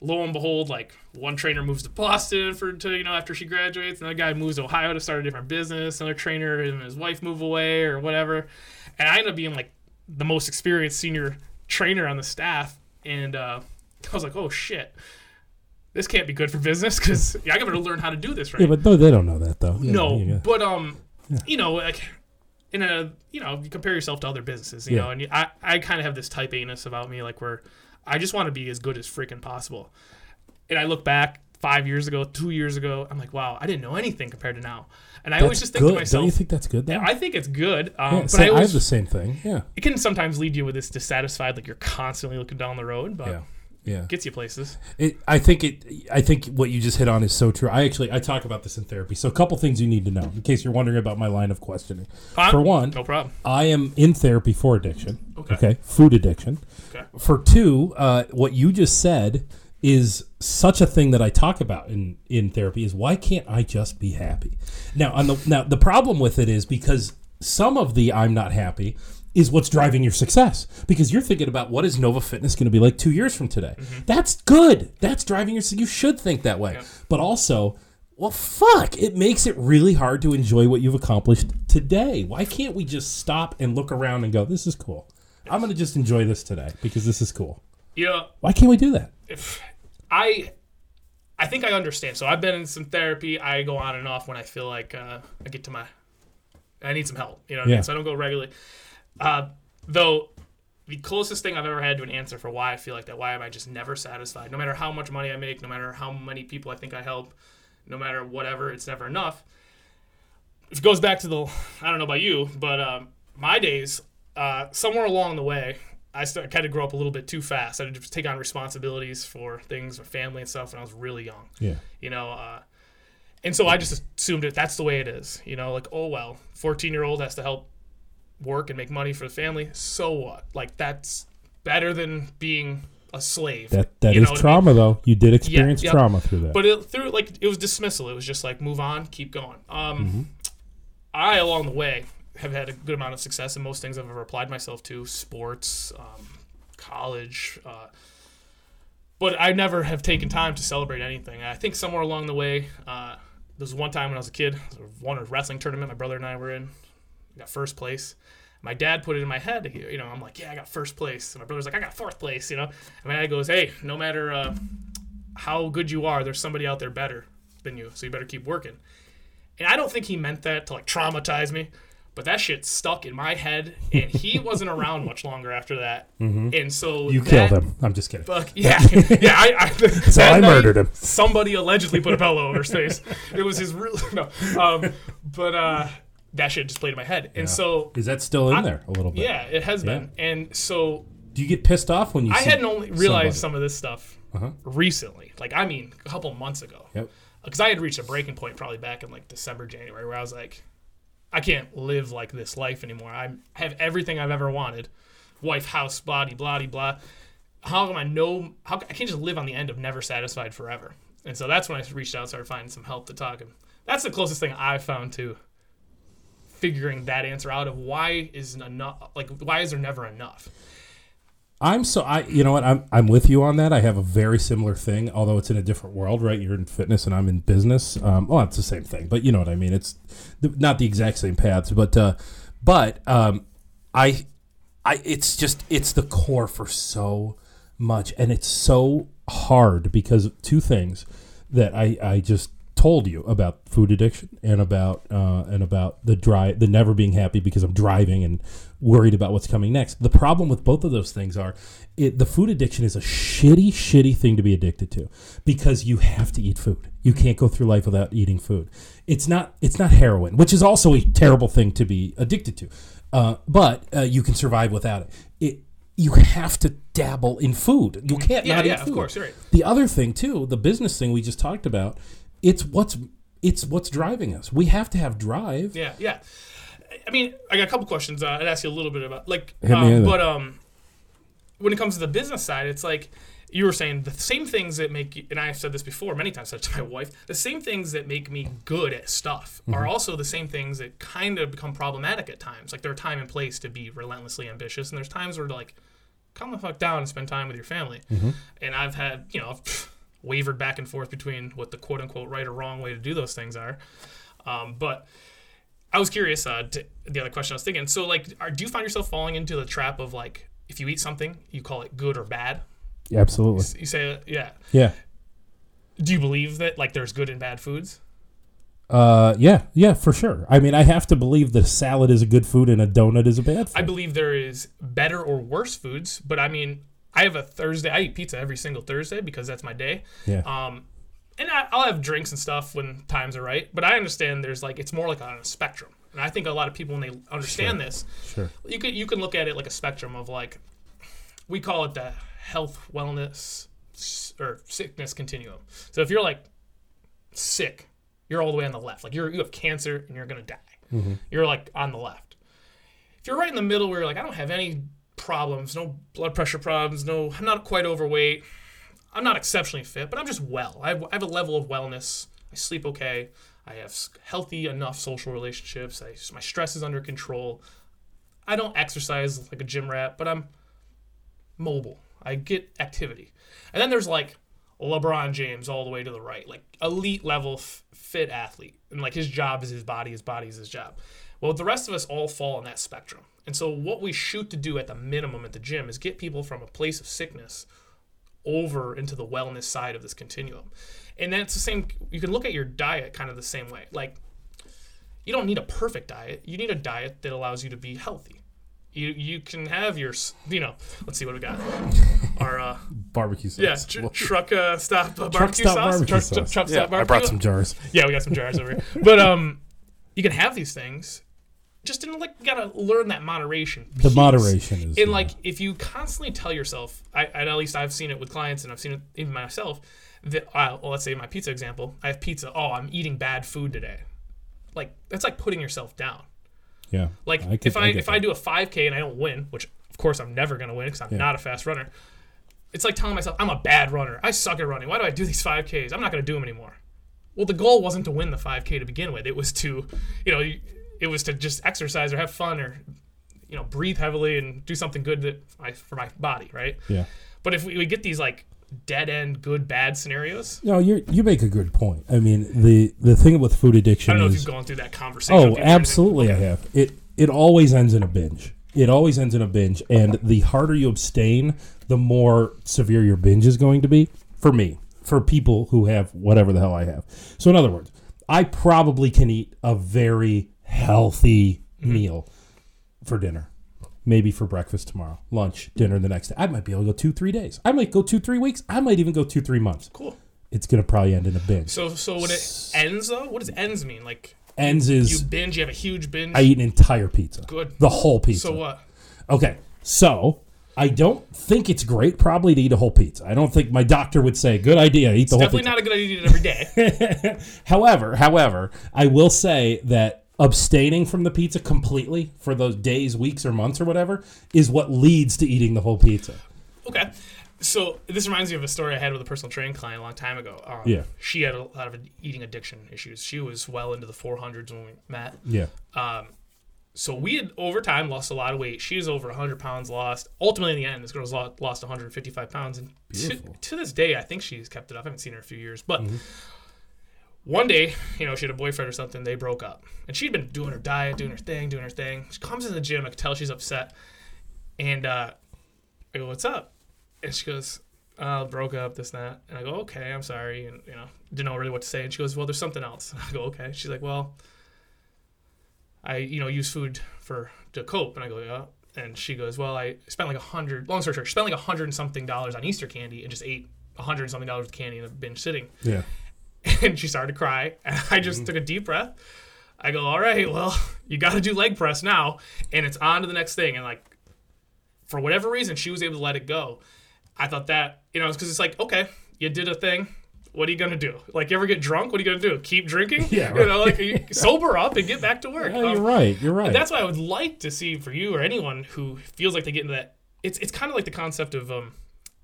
Lo and behold, like one trainer moves to Boston for to you know after she graduates, another guy moves to Ohio to start a different business. Another trainer and his wife move away or whatever, and I end up being like the most experienced senior trainer on the staff. And uh, I was like, oh shit, this can't be good for business because yeah, I got to learn how to do this right.
Yeah, but no, they don't know that though. Yeah,
no, but um, you know, like in a you know, you compare yourself to other businesses, you
Yeah.
know, and you, I I kind of have this type A-ness about me, like where I just want to be as good as freaking possible. And I look back five years ago, two years ago, I'm like, wow, I didn't know anything compared to now. And I always just think
good.
to myself,
Don't you think that's good? Though?
I think it's good, um,
yeah,
but
so
I
I,
always
have the same thing. Yeah,
it can sometimes lead you with this dissatisfied, like you're constantly looking down the road, but
yeah, yeah.
gets you places.
It, I think it. I think what you just hit on is so true. I actually I talk about this in therapy. So a couple things you need to know in case you're wondering about my line of questioning. For one,
no problem.
I am in therapy for addiction.
Okay.
food addiction.
Okay.
For two, uh, what you just said is such a thing that I talk about in in therapy is why can't I just be happy? Now, on the now the problem with it is because some of the I'm not happy is what's driving your success because you're thinking about what is Nova Fitness going to be like two years from today. That's good. That's driving your. You should think that way.
Yep.
But also, well, fuck, it makes it really hard to enjoy what you've accomplished today. Why can't we just stop and look around and go, "This is cool. I'm going to just enjoy this today because this is cool."
You know,
Why can't we do that?
if I I think I understand. So I've been in some therapy. I go on and off when I feel like uh, I get to my I need some help. You know what I
Yeah.
mean? So I don't go regularly. Uh, though the closest thing I've ever had to an answer for why I feel like that, why am I just never satisfied? No matter how much money I make, no matter how many people I think I help, no matter whatever, it's never enough. It goes back to the I don't know about you, but um, my days uh, somewhere along the way, I started, kind of grew up a little bit too fast. I had to just take on responsibilities for things, for family and stuff when I was really young.
Yeah.
You know, uh, and so I just assumed that that's the way it is. You know, like oh well, fourteen year old has to help work and make money for the family. So what? Like that's better than being a slave.
That that is
what I mean?
trauma, though. You did experience
yep.
trauma through that.
But it, through like it was dismissal. It was just like move on, keep going. Um,
Mm-hmm.
I along the way have had a good amount of success in most things I've ever applied myself to: sports, um, college. Uh, but I never have taken time to celebrate anything. I think somewhere along the way, uh, there was one time when I was a kid, was one wrestling tournament my brother and I were in. Got first place. My dad put it in my head, you know, I'm like, yeah, I got first place. And my brother's like, I got fourth place, you know. And my dad goes, hey, no matter uh, how good you are, there's somebody out there better than you, so you better keep working. And I don't think he meant that to like traumatize me, but that shit stuck in my head, and he wasn't around much longer after that. And so
you
that-
killed him. I'm just kidding.
Fuck yeah, yeah. I, I,
So I murdered him.
Somebody allegedly put a pillow over his face. It was his real no, um, but uh, that shit just played in my head, and so
Is that still in there a little bit?
yeah, it has been. And so
Do you get pissed off when you?
I hadn't only realized
somebody?
some of this stuff
Uh-huh.
recently. Like I mean, a couple months ago.
Yep.
Because I had reached a breaking point probably back in like December, January, where I was like, I can't live like this life anymore. I'm, have everything I've ever wanted, wife, house, body, blah, blah, blah. How am I no? How I can't just live on the end of never satisfied forever. And so that's when I reached out, started finding some help to talk. And that's the closest thing I found to figuring that answer out of why is enough. Like why is there never enough?
I'm so I you know what I'm I'm with you on that. I have a very similar thing, although it's in a different world, right? You're in fitness and I'm in business. Um, well, it's the same thing, but you know what I mean. It's not the exact same paths, but uh, but um, I I it's just it's the core for so much, and it's so hard because of two things that I I just told you about food addiction and about uh, and about the drive the never being happy because I'm driving and worried about what's coming next. The problem with both of those things are it, the food addiction is a shitty shitty thing to be addicted to because you have to eat food. You can't go through life without eating food. It's not it's not heroin, which is also a terrible thing to be addicted to. Uh, but uh, you can survive without it. It you have to dabble in food. You can't
Yeah,
not
yeah,
eat
of
food.
course, right.
The other thing too, the business thing we just talked about, it's what's it's what's driving us. We have to have drive.
Yeah, yeah. I mean, I got a couple questions. Uh, I'd ask you a little bit about like, um, but um, when it comes to the business side, it's like you were saying the same things that make you, and I've said this before many times. Said to my wife, the same things that make me good at stuff
Mm-hmm.
are also the same things that kind of become problematic at times. Like there are time and place to be relentlessly ambitious, and there's times where to, like, calm the fuck down and spend time with your family.
Mm-hmm.
And I've had, you know, I've wavered back and forth between what the quote unquote right or wrong way to do those things are. Um, but I was curious. Uh, to, the other question I was thinking. So, like, are, do you find yourself falling into the trap of like, if you eat something, you call it good or bad?
Absolutely.
You say, yeah.
Yeah.
Do you believe that like there's good and bad foods?
Uh, yeah, yeah, for sure. I mean, I have to believe that a salad is a good food and a donut is a bad food.
I believe there is better or worse foods, but I mean, I have a Thursday. I eat pizza every single Thursday because that's my day.
yeah.
Um, and I, I'll have drinks and stuff when times are right. But I understand there's like it's more like on a spectrum, and I think a lot of people when they understand this,
sure.
you could you can look at it like a spectrum of like we call it the health wellness or sickness continuum. So if you're like sick, you're all the way on the left. Like you're you have cancer and you're gonna die. You're like on the left. If you're right in the middle where you're like I don't have any problems, no blood pressure problems, no I'm not quite overweight. I'm not exceptionally fit, but I'm just well. I have, I have a level of wellness. I sleep okay. I have healthy enough social relationships. I, my stress is under control. I don't exercise like a gym rat, but I'm mobile. I get activity. And then there's like LeBron James all the way to the right, like elite level f- fit athlete. And like his job is his body, his body is his job. Well, the rest of us all fall on that spectrum. And so what we shoot to do at the minimum at the gym is get people from a place of sickness over into the wellness side of this continuum. And that's the same you can look at your diet kind of the same way. Like you don't need a perfect diet. You need a diet that allows you to be healthy. You you can have your you know. Let's see what we got. Our uh,
Barbecue sauce.
yeah tr- truck uh, stop uh, barbecue
stop
sauce.
barbecue
truck,
sauce.
truck
Yeah,
stop barbecue.
I brought some jars.
Yeah, we got some jars over here. But um, you can have these things. Just in like gotta learn that moderation.
The moderation is.
And
yeah.
like, if you constantly tell yourself, I, and at least I've seen it with clients, and I've seen it even myself, that uh, well, let's say my pizza example, I have pizza. Oh, I'm eating bad food today. Like that's like putting yourself down.
yeah.
Like
I could-
if I,
get
if I do a 5K and I don't win, which of course I'm never gonna win because I'm
Yeah.
not a fast runner. It's like telling myself I'm a bad runner. I suck at running. Why do I do these 5Ks? I'm not gonna do them anymore. Well, the goal wasn't to win the 5K to begin with. It was to, you know, it was to just exercise or have fun or, you know, breathe heavily and do something good that I, for my body, right?
Yeah.
But if we, we get these like dead end good bad scenarios,
No, you you make a good point. I mean, the the thing with food addiction
I don't know if
is
you've gone through that conversation.
Oh,
with people or anything.
absolutely, I have. It it always ends in a binge. It always ends in a binge, and the harder you abstain, the more severe your binge is going to be. For me, for people who have whatever the hell I have. So, in other words, I probably can eat a very healthy
Mm-hmm.
meal for dinner. Maybe for breakfast tomorrow, lunch, dinner the next day. I might be able to go two, three days. I might go two, three weeks. I might even go two, three months.
Cool.
It's going to probably end in a binge.
So, so when it ends though, what does ends mean? Like
Ends is you
binge, you have a huge binge.
I eat an entire pizza.
Good.
The whole pizza.
So what?
Okay, so I don't think it's great probably to eat a whole pizza. I don't think my doctor would say good idea eat the whole pizza.
Definitely
pizza.
not a good idea to eat it every day.
however, however, I will say that abstaining from the pizza completely for those days, weeks, or months or whatever is what leads to eating the whole pizza.
okay. So this reminds me of a story I had with a personal training client a long time ago. Um,
Yeah.
She had a lot of eating addiction issues. She was well into the 400s when we met.
Yeah.
So we had over time lost a lot of weight. She was over 100 pounds lost. Ultimately, in the end, this girl's lo- lost 155 pounds, and to, to this day, I think she's kept it up. I haven't seen her in a few years, but one day, you know, she had a boyfriend or something. They broke up, and she'd been doing her diet, doing her thing, doing her thing. She comes in the gym. I could tell she's upset, and uh, I go, "What's up?" And she goes, uh, "Broke up, this and that." And I go, "Okay, I'm sorry," and you know, didn't know really what to say. And she goes, "Well, there's something else." And I go, "Okay." She's like, "Well." I you know use food for to cope, and I go yeah. And she goes, well, I spent like a hundred. Long story short, spent like a hundred and something dollars on Easter candy and just ate a hundred and something dollars of candy in a binge sitting.
Yeah.
And she started to cry, and I just took a deep breath. I go, all right, well, you got to do leg press now, and it's on to the next thing. And like, for whatever reason, she was able to let it go. I thought that you know, because it's like, okay, you did a thing. What are you gonna do? Like, you ever get drunk? What are you gonna do? Keep drinking?
Yeah,
You know, like you sober up and get back to work.
Yeah,
Um,
you're right. You're right.
that's why I would like to see for you or anyone who feels like they get into that. It's it's kind of like the concept of um,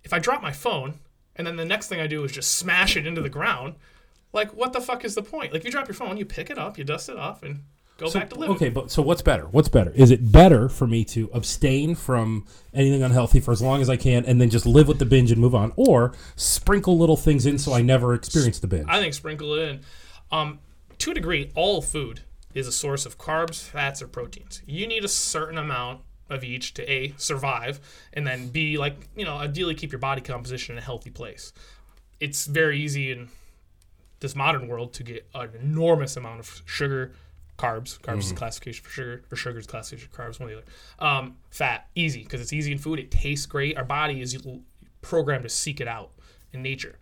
if I drop my phone and then the next thing I do is just smash it into the ground, like what the fuck is the point? Like you drop your phone, you pick it up, you dust it off, and go back to living.
Okay, but so what's better? What's better? Is it better for me to abstain from anything unhealthy for as long as I can and then just live with the binge and move on, or sprinkle little things in so I never experience the binge?
I think sprinkle it in. Um, to a degree, all food is a source of carbs, fats, or proteins. You need a certain amount of each to a survive, and then b like you know ideally keep your body composition in a healthy place. It's very easy in this modern world to get an enormous amount of sugar, carbs. Carbs is classification for sugar, or sugar is classification for carbs. One or the other. Um, fat, easy because it's easy in food. It tastes great. Our body is programmed to seek it out in nature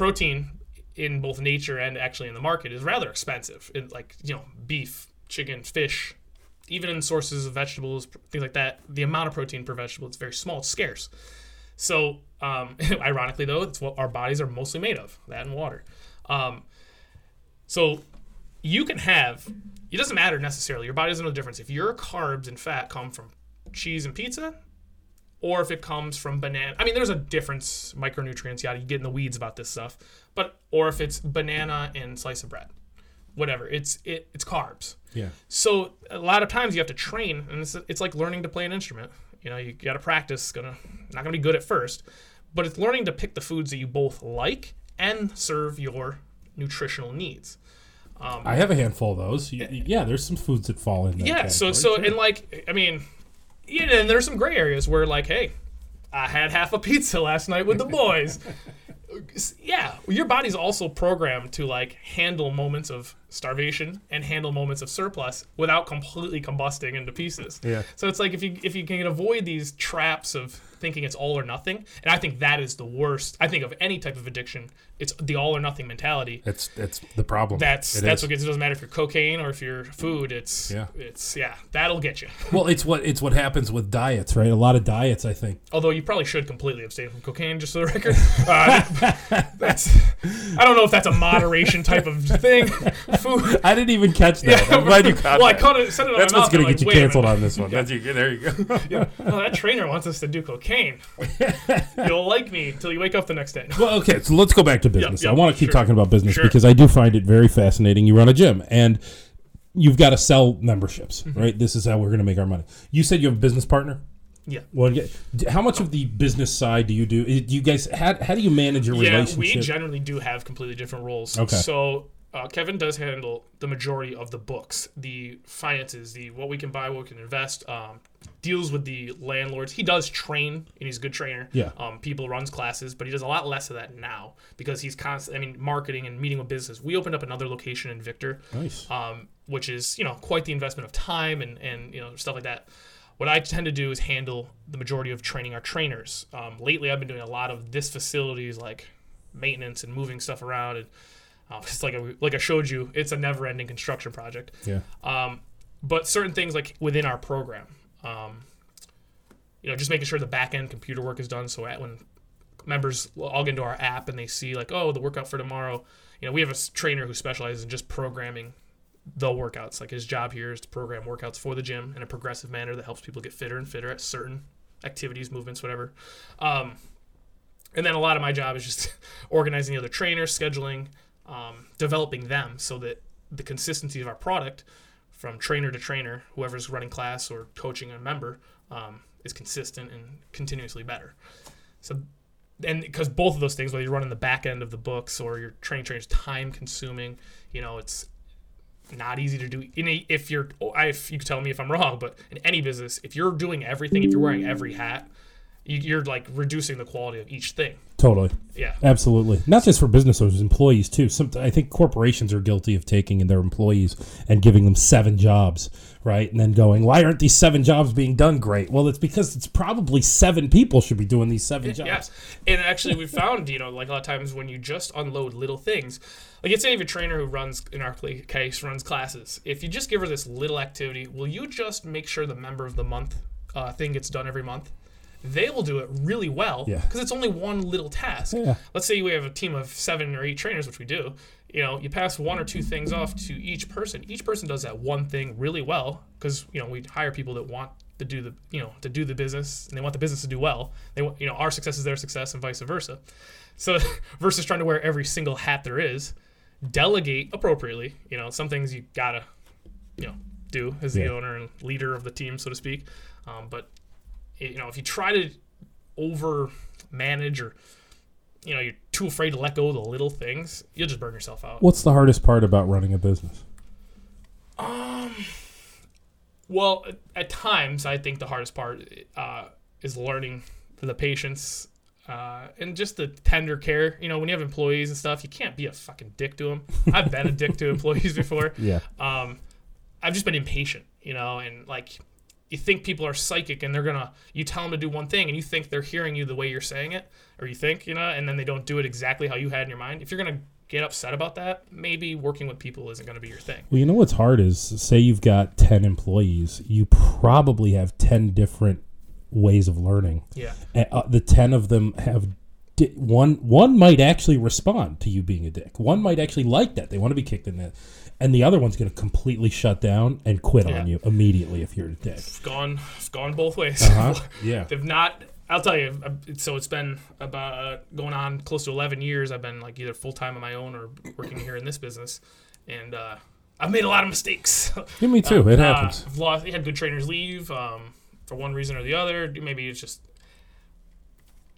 protein in both nature and actually in the market is rather expensive. In like you know beef, chicken, fish, even in sources of vegetables, things like that. The amount of protein per vegetable is very small. It's scarce. So um, ironically though, it's what our bodies are mostly made of that and water. Um, so you can have. It doesn't matter necessarily. Your body doesn't know the difference. If your carbs and fat come from cheese and pizza, or if it comes from banana. I mean, there's a difference, micronutrients, yada. You get in the weeds about this stuff, but or if it's banana and slice of bread, whatever. It's it, it's carbs.
Yeah.
So a lot of times you have to train, and it's, it's like learning to play an instrument. You know, you got to practice. Gonna not gonna be good at first, but it's learning to pick the foods that you both like and serve your nutritional needs.
Um, I have a handful of those. Yeah, there's some foods that fall in there.
Yeah. So so and like I mean, yeah, and there's some gray areas where like, hey, I had half a pizza last night with the boys. yeah, your body's also programmed to like handle moments of starvation and handle moments of surplus without completely combusting into pieces.
Yeah.
So it's like if you if you can avoid these traps of thinking it's all or nothing, and I think that is the worst. I think of any type of addiction, it's the all or nothing mentality.
That's that's the problem.
That's
It
that's
is.
what gets. It doesn't matter if you're cocaine or if you're food. It's
Yeah.
It's yeah. That'll get you.
well, it's what it's what happens with diets, right? A lot of diets, I think.
Although you probably should completely abstain from cocaine, just for the record. Uh, that's. I don't know if that's a moderation type of thing. Food.
I didn't even catch that. I'm glad you caught
Well, I
that.
caught it. Said it on
That's what's
mouth,
gonna get you
like, a
canceled on this one. That's you. There you go.
Oh, that trainer wants us to do cocaine. You'll like me until you wake up the next day.
Well, okay, so let's go back to business.
yep,
I want to keep
sure.
talking about business
Sure.
because I do find it very fascinating. You run a gym and you've got to sell memberships,
Mm-hmm.
right? This is how we're going to make our money. You said you have a business partner.
Yeah.
Well, how much of the business side do you do? Do you guys how, how do you manage your
Yeah,
relationship?
we generally do have completely different roles.
Okay.
So uh, Kevin does handle the majority of the books, the finances, the what we can buy, what we can invest. Um, deals with the landlords. He does train, and he's a good trainer.
Yeah.
Um, people runs classes, but he does a lot less of that now because he's constant. I mean, marketing and meeting with business. We opened up another location in Victor
nice.
um, which is you know quite the investment of time and and you know stuff like that. What I tend to do is handle the majority of training our trainers. Um, lately, I've been doing a lot of this facilities like maintenance and moving stuff around, and uh, it's like I, like I showed you, it's a never-ending construction project.
yeah.
Um, but certain things like within our program, um, you know, just making sure the back end computer work is done. So at, when members log into our app and they see like, oh, the workout for tomorrow, you know, we have a trainer who specializes in just programming the workouts. Like his job here is to program workouts for the gym in a progressive manner that helps people get fitter and fitter at certain activities, movements, whatever. Um, and then a lot of my job is just organizing the other trainers, scheduling, um, developing them so that the consistency of our product from trainer to trainer, whoever's running class or coaching a member, um, is consistent and continuously better. So, and because both of those things, whether you're running the back end of the books or your training trainers, time consuming, you know, it's not easy to do. In a, if you're, oh, if you can tell me if I'm wrong, but in any business, if you're doing everything, if you're wearing every hat, you're like reducing the quality of each thing.
Totally.
Yeah.
Absolutely. Not just for business owners, employees too. Some I think corporations are guilty of taking their employees and giving them seven jobs, right? And then going, "Why aren't these seven jobs being done great?" Well, it's because it's probably seven people should be doing these seven jobs.
Yes, and actually we found you know like a lot of times when you just unload little things, like let's say you have a trainer who runs in our case runs classes. If you just give her this little activity, will you just make sure the member of the month uh, thing gets done every month? They will do it really well
Yeah.
because it's only one little task.
Yeah.
Let's say we have a team of seven or eight trainers, which we do. You know, you pass one or two things off to each person. Each person does that one thing really well because you know we hire people that want to do the you know to do the business and they want the business to do well. They want you know our success is their success and vice versa. So versus trying to wear every single hat there is, delegate appropriately. You know, some things you gotta you know do as the
Yeah.
owner and leader of the team, so to speak. Um, but you know, if you try to over manage or you know you're too afraid to let go of the little things, you'll just burn yourself out.
What's the hardest part about running a business?
Um, Well, at, times, I think the hardest part uh, is learning the patience uh, and just the tender care. You know, when you have employees and stuff, you can't be a fucking dick to them. I've been a dick to employees before.
Yeah.
Um, I've just been impatient, you know, and like you think people are psychic and they're gonna, you tell them to do one thing and you think they're hearing you the way you're saying it, or you think, you know, and then they don't do it exactly how you had in your mind. If you're gonna get upset about that, maybe working with people isn't gonna be your thing.
Well, you know what's hard is say you've got 10 employees, you probably have 10 different ways of learning.
Yeah.
And, uh, the 10 of them have di- one one might actually respond to you being a dick. One might actually like that. They want to be kicked in the and the other one's going to completely shut down and quit
Yeah.
on you immediately if you're a dick.
It's gone, it's gone both ways.
Uh-huh. Yeah.
They've not. I'll tell you. uh, So it's been about uh, going on close to 11 years. I've been like either full time on my own or working here in this business, and uh, I've made a lot of mistakes.
Yeah, me too. it
Uh,
happens.
I've lost, had good trainers leave um, for one reason or the other. Maybe it's just,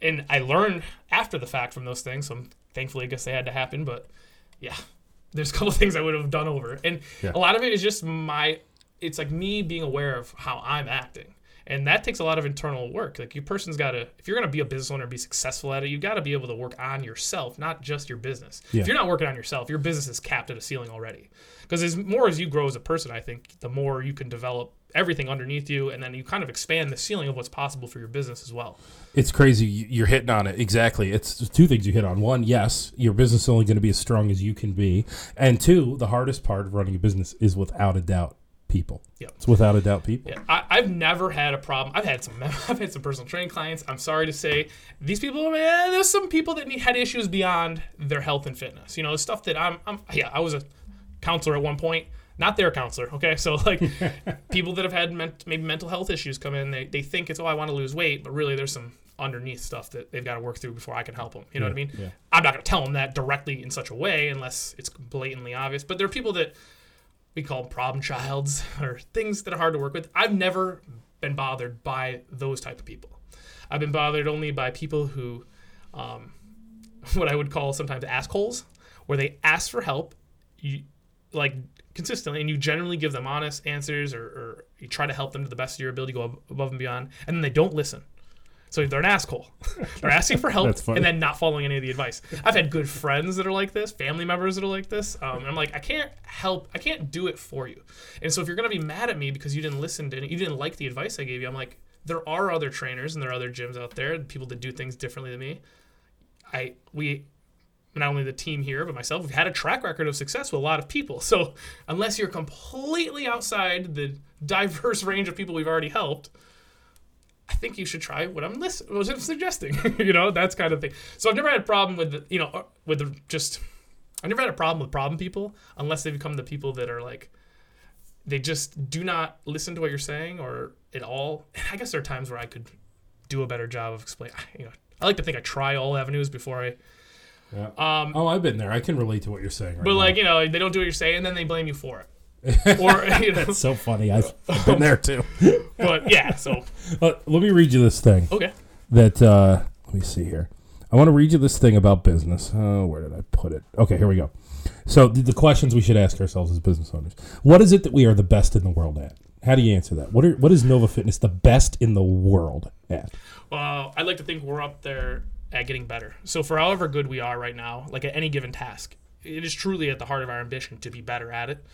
and I learned after the fact from those things. So thankfully, I guess they had to happen. But yeah, there's a couple things I would have done over, and
Yeah.
a lot of it is just my. It's like me being aware of how I'm acting. And that takes a lot of internal work. Like your person's got to, if you're going to be a business owner and be successful at it, You've got to be able to work on yourself, not just your business.
Yeah.
If you're not working on yourself, your business is capped at a ceiling already. Because as more as you grow as a person, I think the more you can develop everything underneath you, and then you kind of expand the ceiling of what's possible for your business as well.
It's crazy. You- You're hitting on it exactly. It's two things you hit on. One, yes, your business is only going to be as strong as you can be, and two, the hardest part of running a business is without a doubt people.
Yep.
It's without a doubt people.
Yeah, I, I've never had a problem. I've had some. I've had some personal training clients. I'm sorry to say, these people, man, there's some people that need, had issues beyond their health and fitness. You know, stuff that I'm. I'm yeah, I was a counselor at one point, not their counselor. Okay, so like people that have had ment- maybe mental health issues come in, they they think it's oh I want to lose weight, but really there's some underneath stuff that they've got to work through before I can help them. You know what I mean?
yeah.
I'm not going to tell them that directly in such a way unless it's blatantly obvious. But there are people that we call problem childs or things that are hard to work with. I've never been bothered by those type of people. I've been bothered only by people who, um, what I would call sometimes assholes, where they ask for help, you like consistently, and you generally give them honest answers or, or you try to help them to the best of your ability, go above and beyond, and then they don't listen. So they're an asshole. they're asking for help and then not following any of the advice. I've had good friends that are like this, family members that are like this. Um, and I'm like, I can't help, I can't do it for you. And so if you're gonna be mad at me because you didn't listen to, you didn't like the advice I gave you, I'm like, there are other trainers and there are other gyms out there, people that do things differently than me. I we not only the team here but myself we've had a track record of success with a lot of people. So unless you're completely outside the diverse range of people we've already helped i think you should try what i'm what I'm suggesting you know that's kind of thing. So i've never had a problem with the, you know with the just i've never had a problem with problem people unless they become the people that are like they just do not listen to what you're saying or at all. And i guess there are times where i could do a better job of explaining you know i like to think i try all avenues before i Um,
oh, I've been there. I can relate to what you're saying. Right
But
now.
like you know, they don't do what you're saying, and then they blame you for it. or you know,
it's so funny. I've, I've been there too.
but yeah. So
Uh, let me read you this thing.
okay,
that uh let me see here i want to read you this thing about business oh where did i put it okay here we go so the, the questions we should ask ourselves as business owners what is it that we are the best in the world at how do you answer that what are what is nova fitness the best in the world at
well, I'd like to think we're up there at getting better. So for however good we are right now, like at any given task, it is truly at the heart of our ambition to be better at it.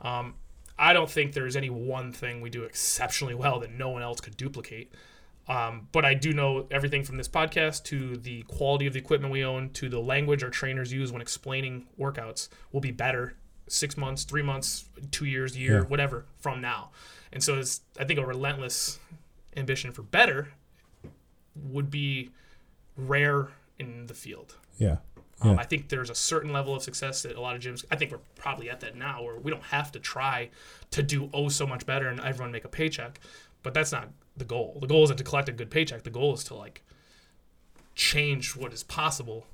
Um, I don't think there's any one thing we do exceptionally well that no one else could duplicate. Um, but I do know everything from this podcast to the quality of the equipment we own to the language our trainers use when explaining workouts will be better six months, three months, two years, a year,
Yeah.
whatever from now. And so it's, I think, a relentless ambition for better would be rare in the field.
yeah
Um, I think there's a certain level of success that a lot of gyms. I think we're probably at that now, where we don't have to try to do oh so much better and everyone make a paycheck. But that's not the goal. The goal isn't to collect a good paycheck. The goal is to like change what is possible,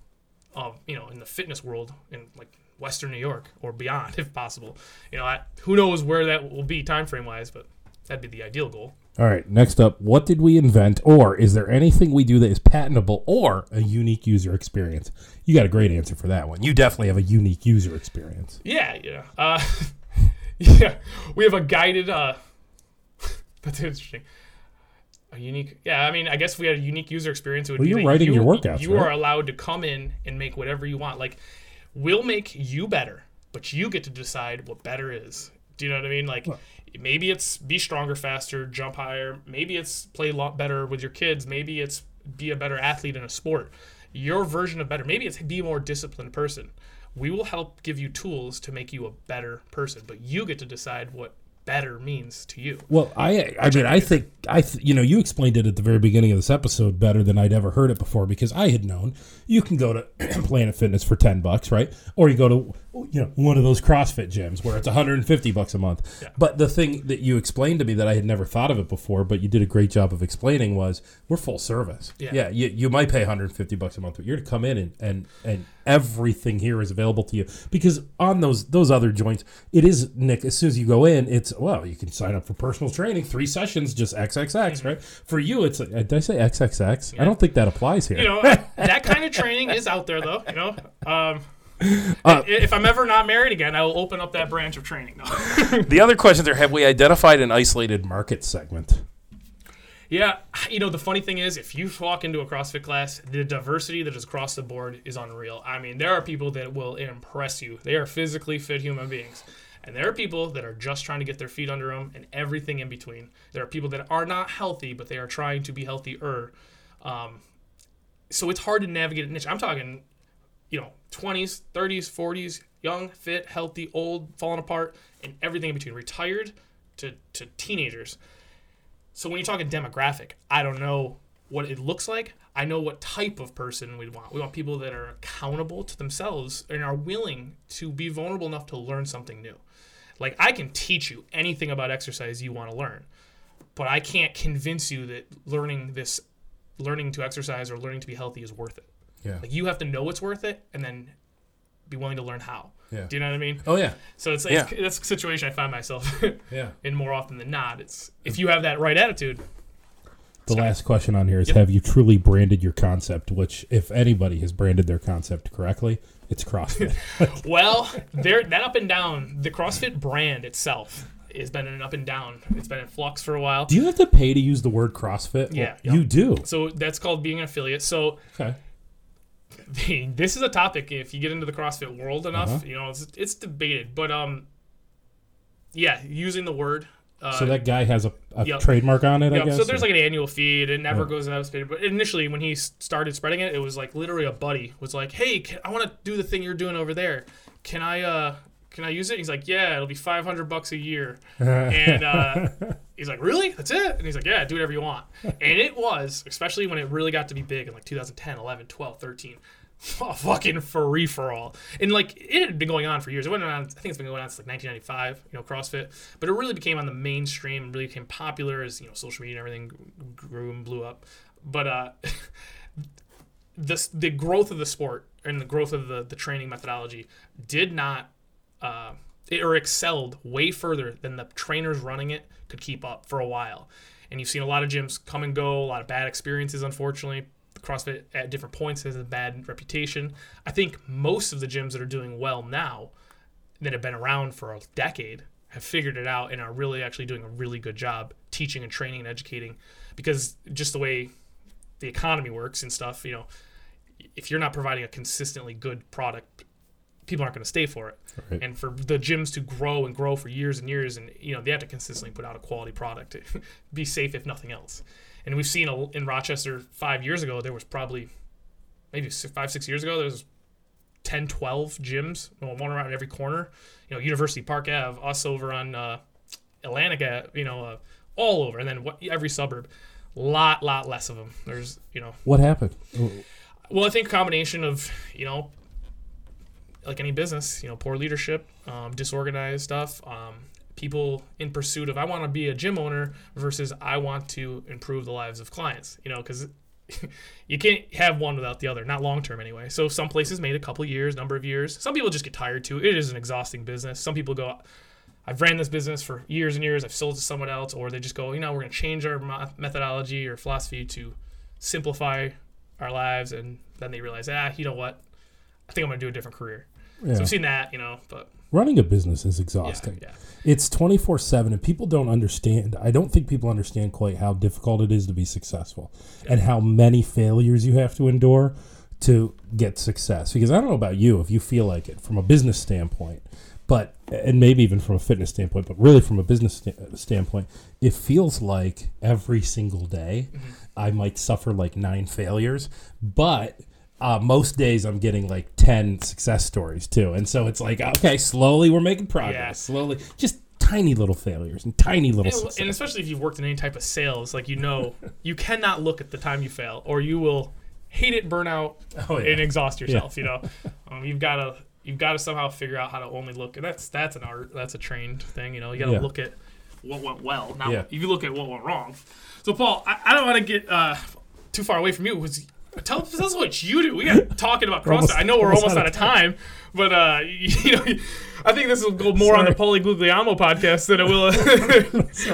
of you know, in the fitness world in like Western New York or beyond, if possible. You know, I, who knows where that will be time frame wise, but that'd be the ideal goal.
All right next up what did we invent or is there anything we do that is patentable or a unique user experience you got a great answer for that one you definitely have a unique user experience
Yeah, yeah. Uh, yeah, we have a guided. Uh, that's interesting. A unique. Yeah, I mean, I guess if we had a unique user experience. It would
Well,
be
you're writing
you,
your workouts,
You
right?
are allowed to come in and make whatever you want. Like, we'll make you better, but you get to decide what better is. Do you know what I mean? Like, maybe it's be stronger, faster, jump higher. Maybe it's play a lot better with your kids. Maybe it's be a better athlete in a sport. Your version of better. Maybe it's be a more disciplined person. We will help give you tools to make you a better person, but you get to decide what better means to you.
Well, I I mean I think I th- you know you explained it at the very beginning of this episode better than I'd ever heard it before because I had known you can go to Planet Fitness for ten bucks, right? Or you go to you know one of those CrossFit gyms where it's 150 bucks a month.
Yeah.
But the thing that you explained to me that I had never thought of it before, but you did a great job of explaining was we're full service.
Yeah.
yeah you, you might pay 150 bucks a month, but you're to come in and and and everything here is available to you because on those those other joints, it is Nick. As soon as you go in, it's well, you can sign up for personal training, three sessions, just XXX,
Mm-hmm.
right? For you, it's like, did I say XXX? I don't think that applies here.
You know, that kind of training is out there, though. You know, um,
Uh,
if I'm ever not married again, I will open up that branch of training.
The other questions are: Have we identified an isolated market segment?
yeah, you know, the funny thing is, if you walk into a CrossFit class, the diversity that is across the board is unreal. I mean, there are people that will impress you. They are physically fit human beings. And there are people that are just trying to get their feet under them and everything in between. There are people that are not healthy, but they are trying to be healthier. Um, so it's hard to navigate a niche. I'm talking, you know, 20s, 30s, 40s, young, fit, healthy, old, falling apart, and everything in between, retired to, to teenagers. So when you're talking demographic, I don't know what it looks like. I know what type of person we want. We want people that are accountable to themselves and are willing to be vulnerable enough to learn something new. Like I can teach you anything about exercise you want to learn, but I can't convince you that learning this learning to exercise or learning to be healthy is worth it.
Yeah.
Like you have to know it's worth it and then be willing to learn how.
Yeah.
Do you know what I mean?
Oh yeah,
So it's,
Yeah.
it's that's a situation I find myself
yeah.
in more often than not. It's if you have that right attitude,
The last question on here is: Have you truly branded your concept? Which, if anybody has branded their concept correctly, it's CrossFit.
Well, there that up and down, the CrossFit brand itself has been an up and down. It's been in flux for a while.
do you have to pay to use the word CrossFit?
Yeah,
Well, you do.
So that's called being an affiliate. So
Okay.
this is a topic if you get into the CrossFit world enough,
Uh-huh.
you know, it's, it's debated. But um, yeah, using the word. Uh,
So that guy has a, a
Yep.
trademark on it, I guess.
so there's
or-
like an annual fee. It never
Yeah.
goes out of space. But initially, when he started spreading it, it was like literally a buddy was like, "Hey, can, I want to do the thing you're doing over there. Can I uh can I use it?" He's like, "Yeah, it'll be 500 bucks a year." and uh, he's like, "Really? That's it?" And he's like, "Yeah, do whatever you want." And it was, especially when it really got to be big in like 2010, 11, 12, 13. A fucking free for all, and like it had been going on for years. It went on. I think it's been going on since like 1995. You know, CrossFit, but it really became on the mainstream and really became popular as you know social media and everything grew and blew up. But uh, the the growth of the sport and the growth of the the training methodology did not uh, it, or excelled way further than the trainers running it could keep up for a while. And you've seen a lot of gyms come and go, a lot of bad experiences, unfortunately. CrossFit at different points has a bad reputation. I think most of the gyms that are doing well now, that have been around for a decade, have figured it out and are really actually doing a really good job teaching and training and educating. Because just the way the economy works and stuff, you know, if you're not providing a consistently good product, people aren't going to stay for it.
Right.
And for the gyms to grow and grow for years and years, and you know they have to consistently put out a quality product to be safe, if nothing else. And we've seen a, in Rochester five years ago, there was probably maybe six, five, six years ago, there was 10, 12 gyms, one around every corner. You know, University Park Ave, us over on uh, Atlantic, Ave, you know, uh, all over, and then what, every suburb. Lot, lot less of them. There's, you know,
what happened?
well, I think a combination of you know, like any business, you know, poor leadership, um, disorganized stuff, um, people in pursuit of I want to be a gym owner versus I want to improve the lives of clients. You know, because you can't have one without the other, not long term anyway. So some places made a couple years, number of years. Some people just get tired too. It is an exhausting business. Some people go. I've ran this business for years and years. I've sold it to someone else, or they just go, you know, we're going to change our methodology or philosophy to simplify our lives, and then they realize, ah, you know what? I think I'm going to do a different career.
Yeah.
So I've seen that, you know, but
Running a business is exhausting.
yeah,
It's 24 7, and people don't understand. I don't think people understand quite how difficult it is to be successful and how many failures you have to endure to get success. Because I don't know about you, if you feel like it from a business standpoint, but, and maybe even from a fitness standpoint, but really from a business sta- standpoint, it feels like every single day mm-hmm. I might suffer like nine failures, but uh, most days I'm getting like 10 success stories too. And so it's like, okay, slowly we're making progress.
Yeah.
Slowly, just tiny little failures and tiny little
and, and especially if you've worked in any type of sales, like you know, you cannot look at the time you fail, or you will hate it, burn out,
Oh, yeah.
and exhaust yourself. You know, um, you've got to you've got to somehow figure out how to only look, and that's that's an art, that's a trained thing. You know, you got to
Yeah.
look at what went well. Now,
Yeah.
if you look at what went wrong. So, Paul, I, I don't want to get uh, too far away from you. Was tell, tell us what you do. We got talking about CrossFit.
almost-
I know we're
almost
almost
out
out
of
of time, but uh, you know. I think this will go more on the Paulie podcast than it will.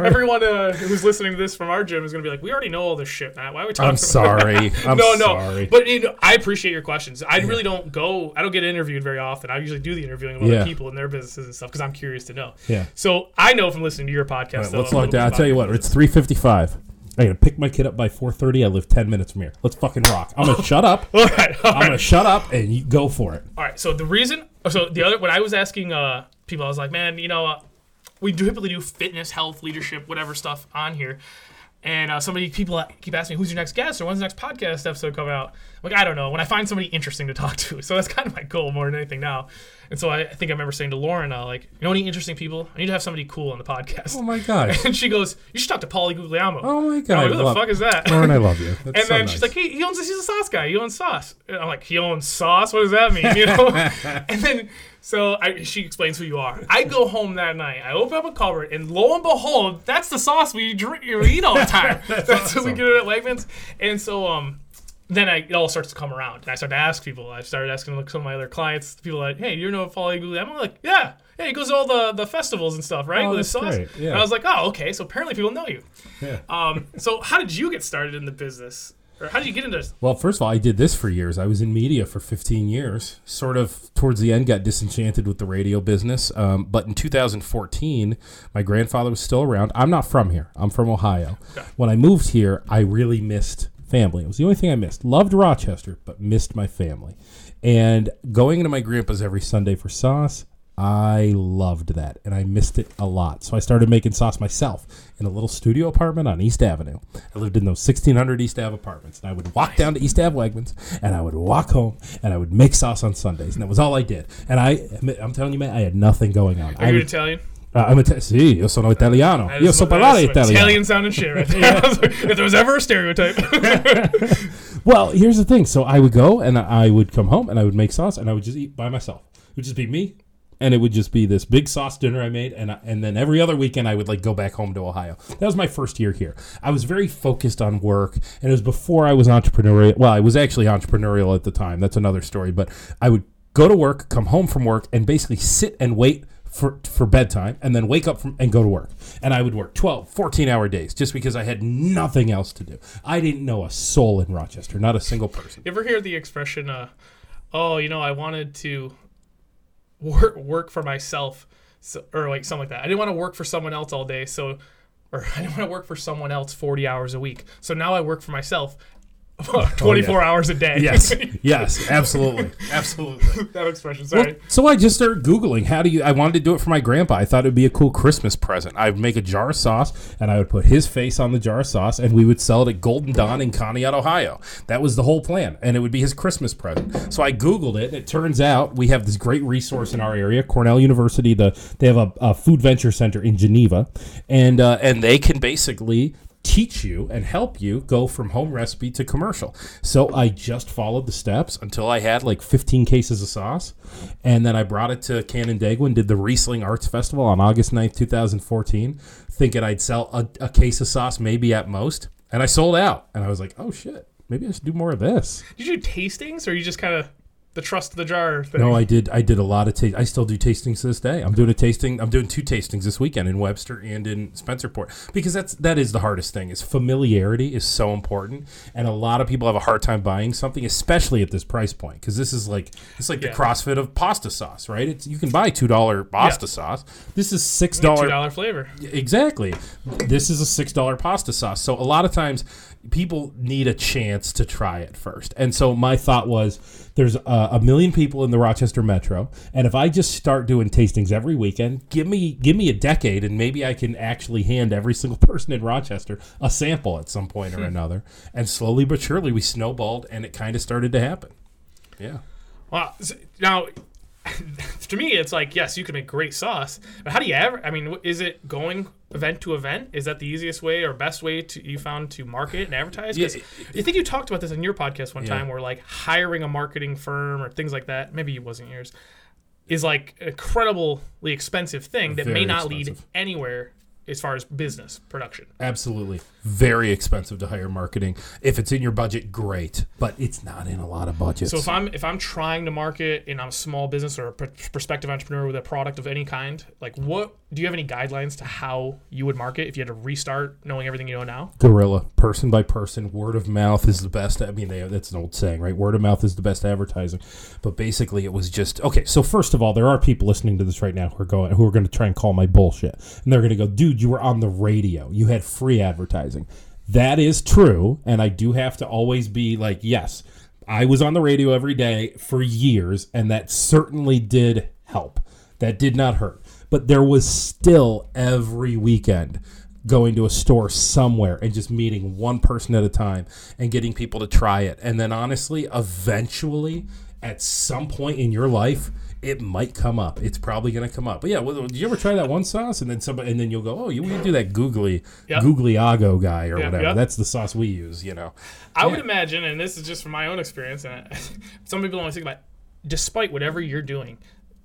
Everyone uh, who's listening to this from our gym is going to be like, "We already know all this shit, Matt. Why are we talking?"
I'm sorry. I'm
no, no.
sorry.
But you know, I appreciate your questions. I really don't go. I don't get interviewed very often. I usually do the interviewing of
Yeah.
other people and their businesses and stuff because I'm curious to know.
Yeah.
So I know from listening to your podcast.
Right,
though,
let's log down. I'll tell you what. It's 3:55. I gotta pick my kid up by 4:30. I live 10 minutes from here. Let's fucking rock. I'm gonna shut up.
All right. All
I'm
right.
gonna shut up and you go for it.
All right. So the reason, so the other, when I was asking uh, people, I was like, man, you know, uh, we do typically do fitness, health, leadership, whatever stuff on here. And uh, somebody, people keep asking me, who's your next guest or when's the next podcast episode coming out? I'm like, I don't know. When I find somebody interesting to talk to. So that's kind of my goal more than anything now. And so I, I think I remember saying to Lauren, uh, like, you know any interesting people? I need to have somebody cool on the podcast.
Oh my god!
And she goes, you should talk to Paulie Guglielmo.
Oh my god.
like, who the
Love-
fuck is that?
Lauren, I love you. That's
And
so
then
nice.
she's like, he, he owns this, he's a sauce guy. He owns sauce. And I'm like, he owns sauce? What does that mean? You know? and then so I, she explains who you are. I go home that night. I open up a cupboard, and lo and behold, that's the sauce we drink, we eat all the time. that's what we get it at Wegmans. And so um, then I, it all starts to come around, and I start to ask people. I started asking like some of my other clients, people like, hey, you know Paulie Guglielmo? I'm like, yeah. Yeah, he goes to all the, the festivals and stuff, right?
Oh,
with
that's
sauce.
great. Yeah.
And I was like, oh, okay. So apparently people know you.
Yeah.
Um, so how did you get started in the business? Or how did you get into
Well, first of all, I did this for years. I was in media for 15 years. Sort of towards the end, got disenchanted with the radio business. Um, but in 2014, my grandfather was still around. I'm not from here. I'm from Ohio. Okay. When I moved here, I really missed family. It was the only thing I missed. Loved Rochester, but missed my family. And going into my grandpa's every Sunday for sauce, I loved that and I missed it a lot. So I started making sauce myself in a little studio apartment on East Avenue. I lived in those 1600 East Ave apartments and I would walk down to East Ave Wegmans and I would walk home and I would make sauce on Sundays and that was all I did. And I, I'm telling you, man, I had nothing going on.
Are
I
you
would,
Italian?
Uh, I'm Ita- sì, io sono italiano. Io so parlare italiano.
Italian sounding shit right there. Like, if there was ever a stereotype.
Well, here's the thing. So I would go and I would come home and I would make sauce and I would just eat by myself. It would just be me, and it would just be this big sauce dinner I made, and I, and then every other weekend I would like go back home to Ohio. That was my first year here. I was very focused on work, and it was before I was entrepreneurial. Well, I was actually entrepreneurial at the time. That's another story. But I would go to work, come home from work, and basically sit and wait for, for bedtime and then wake up from, and go to work. And I would work 12, 14 hour days just because I had nothing else to do. I didn't know a soul in Rochester, not a single person.
you ever hear the expression, uh, oh, you know, I wanted to work, work for myself, so, or like something like that. I didn't want to work for someone else all day, so, or I didn't want to work for someone else 40 hours a week. So now I work for myself 24 hours a day.
Yes, yes, absolutely, absolutely.
that expression,
Well, so I just started Googling how do you. I wanted to do it for my grandpa. I thought it would be a cool Christmas present. I would make a jar of sauce and I would put his face on the jar of sauce and we would sell it at Golden Dawn in Conneaut, Ohio. That was the whole plan, and it would be his Christmas present. So I Googled it, and it turns out we have this great resource in our area, Cornell University. The they have a, a food venture center in Geneva, and uh, and they can basically teach you and help you go from home recipe to commercial. So I just followed the steps until I had like 15 cases of sauce. And then I brought it to Canandaigua and did the Riesling Arts Festival on August 9th, 2014, thinking I'd sell a, a case of sauce maybe at most. And I sold out. And I was like, oh shit, maybe I should do more of this.
Did you do tastings, or you just kind of the trust the jar thing?
No, I did. I did a lot of taste. I still do tastings to this day. I'm doing a tasting. I'm doing two tastings this weekend in Webster and in Spencerport because that's that is the hardest thing. Is familiarity is so important, and a lot of people have a hard time buying something, especially at this price point. Because this is like it's like
Yeah.
the CrossFit of pasta sauce, right? It's you can buy two dollar pasta
Yeah.
sauce. This is six dollar
dollar flavor.
Exactly. This is a six dollar pasta sauce. So a lot of times people need a chance to try it first. And so my thought was there's a, a million people in the Rochester metro, and if I just start doing tastings every weekend, give me give me a decade, and maybe I can actually hand every single person in Rochester a sample at some point or hmm. another. And slowly but surely we snowballed, and it kind of started to happen. Yeah.
S- Now, to me, it's like yes, you can make great sauce, but how do you ever? I mean, is it going event to event? Is that the easiest way or best way to you found to market and advertise? 'Cause
Yeah,
I think you talked about this in your podcast one
Yeah.
time, where like hiring a marketing firm or things like that. Maybe it wasn't yours. is like an incredibly expensive thing that may
Very
not lead anywhere as far as business production.
Absolutely. Very expensive to hire marketing. If it's in your budget, great. But it's not in a lot of budgets.
So if I'm if I'm trying to market and I'm a small business or a pr- prospective entrepreneur with a product of any kind, like what do you have any guidelines to how you would market if you had to restart knowing everything you know now?
Guerrilla, person by person, word of mouth is the best. I mean, they, that's an old saying, right? Word of mouth is the best advertising. But basically, it was just okay. So first of all, there are people listening to this right now who are going, who are going to try and call my bullshit, and they're going to go, "Dude, you were on the radio. You had free advertising." That is true, and I do have to always be like, yes, I was on the radio every day for years, and that certainly did help. That did not hurt. But there was still every weekend going to a store somewhere and just meeting one person at a time and getting people to try it. And then honestly, eventually, at some point in your life, it might come up. It's probably going to come up. But yeah, well, did you ever try that one sauce and then somebody and then you'll go, "Oh, you do that googly
Yep.
googly ago guy or
Yep,
whatever."
yep.
That's the sauce we use, you know.
I would imagine, and this is just from my own experience, and I, some people don't think about, despite whatever you're doing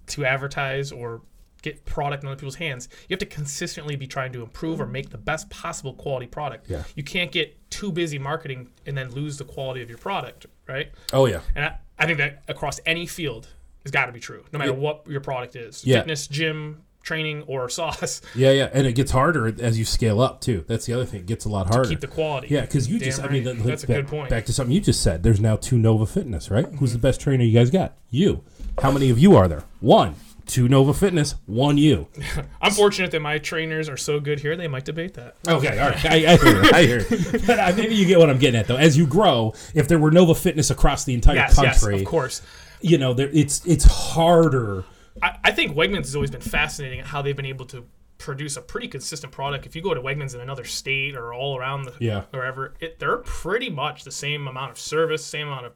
to advertise or get product in other people's hands, you have to consistently be trying to improve or make the best possible quality product.
Yeah.
You can't get too busy marketing and then lose the quality of your product, right?
Oh yeah.
And I, I think that across any field has got to be true, no matter what your product is
Yeah.
fitness, gym, training, or sauce.
Yeah, yeah, and it gets harder as you scale up too. That's the other thing; it gets a lot harder.
Keep the quality.
yeah, because you
Damn
just—I mean,
That's a
back,
good point.
Back to something you just said. There's now two Nova Fitness, right? Who's the best trainer you guys got? You. How many of you are there? One. Two Nova Fitness. One you.
I'm fortunate that my trainers are so good here, they might debate that.
Okay, all right. I, I hear. I hear. you. But uh, maybe you get what I'm getting at, though. As you grow, if there were Nova Fitness across the entire
Yes, yes,
country,
of course.
You know, there, it's it's harder.
I, I think Wegmans has always been fascinating at how they've been able to produce a pretty consistent product. If you go to Wegmans in another state or all around the
Yeah.
wherever, it, they're pretty much the same amount of service, same amount of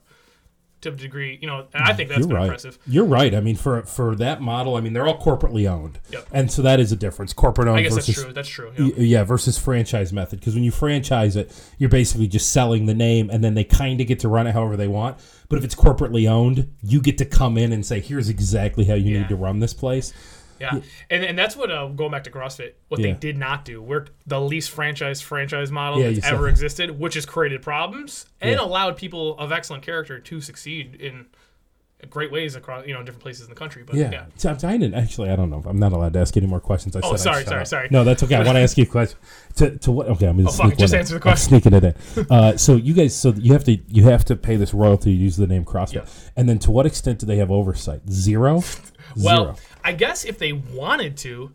to a degree, you know. And I think that's
You're right.
impressive.
You're right. I mean, for for that model, I mean, they're all corporately owned,
Yep.
and so that is a difference. Corporate owned
I guess
versus
that's true. That's true.
Y-
Yeah.
Yeah, versus franchise method. Because when you franchise it, you're basically just selling the name, and then they kind of get to run it however they want. But if it's corporately owned, you get to come in and say, "Here's exactly how you
Yeah.
need to run this place."
Yeah, and, and that's what uh, going back to CrossFit, what
Yeah.
they did not do. We're the least franchise franchise model
Yeah,
that's ever
that.
existed, which has created problems and allowed people of excellent character to succeed in great ways across you know different places in the country. But
Yeah,
yeah,
So I'm- I didn't actually. I don't know. I'm not allowed to ask any more questions. I
Oh,
said
sorry, sorry,
up.
sorry.
No, that's okay. I want to ask you a question. To, to what? Okay, I'm gonna
Oh, fuck
sneak
it, just
in.
answer the
I'm
question.
sneaking it in. Uh, so you guys, so you have to you have to pay this royalty to use the name CrossFit, and then to what extent do they have oversight? Zero.
Well,
Zero.
I guess if they wanted to,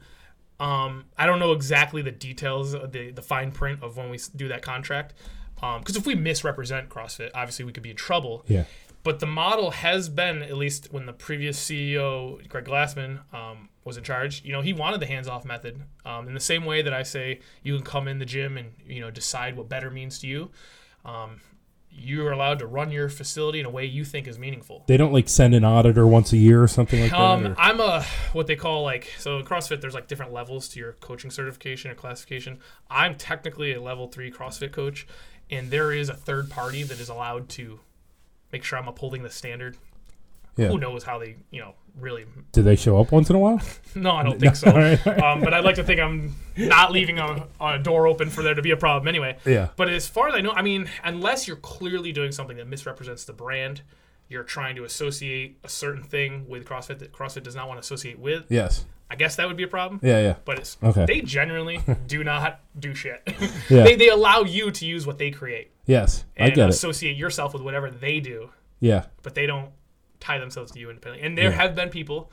um, I don't know exactly the details, of the the fine print of when we do that contract. Because if we misrepresent CrossFit, obviously we could be in trouble.
Yeah.
But the model has been, at least when the previous CEO, Greg Glassman, um, was in charge, you know, he wanted the hands-off method. Um, in the same way that I say you can come in the gym and, you know, decide what better means to you, um, you are allowed to run your facility in a way you think is meaningful.
They don't like send an auditor once a year or something like that.
Um,
or-
I'm a what they call like so in CrossFit. There's like different levels to your coaching certification or classification. I'm technically a level three CrossFit coach, and there is a third party that is allowed to make sure I'm upholding the standard.
Yeah.
Who knows how they you know really?
Do they show up once in a while?
No, I don't think so.
All right, all right.
Um, but I'd like to think I'm not leaving a, a door open for there to be a problem anyway.
Yeah.
But as far as I know, I mean, unless you're clearly doing something that misrepresents the brand, you're trying to associate a certain thing with CrossFit that CrossFit does not want to associate with.
Yes.
I guess that would be a problem.
Yeah. Yeah.
But it's
Okay.
they generally do not do shit.
Yeah.
they, they allow you to use what they create
Yes. I
and
get it.
associate yourself with whatever they do,
Yeah.
but they don't tie themselves to you independently. And there
Yeah.
have been people,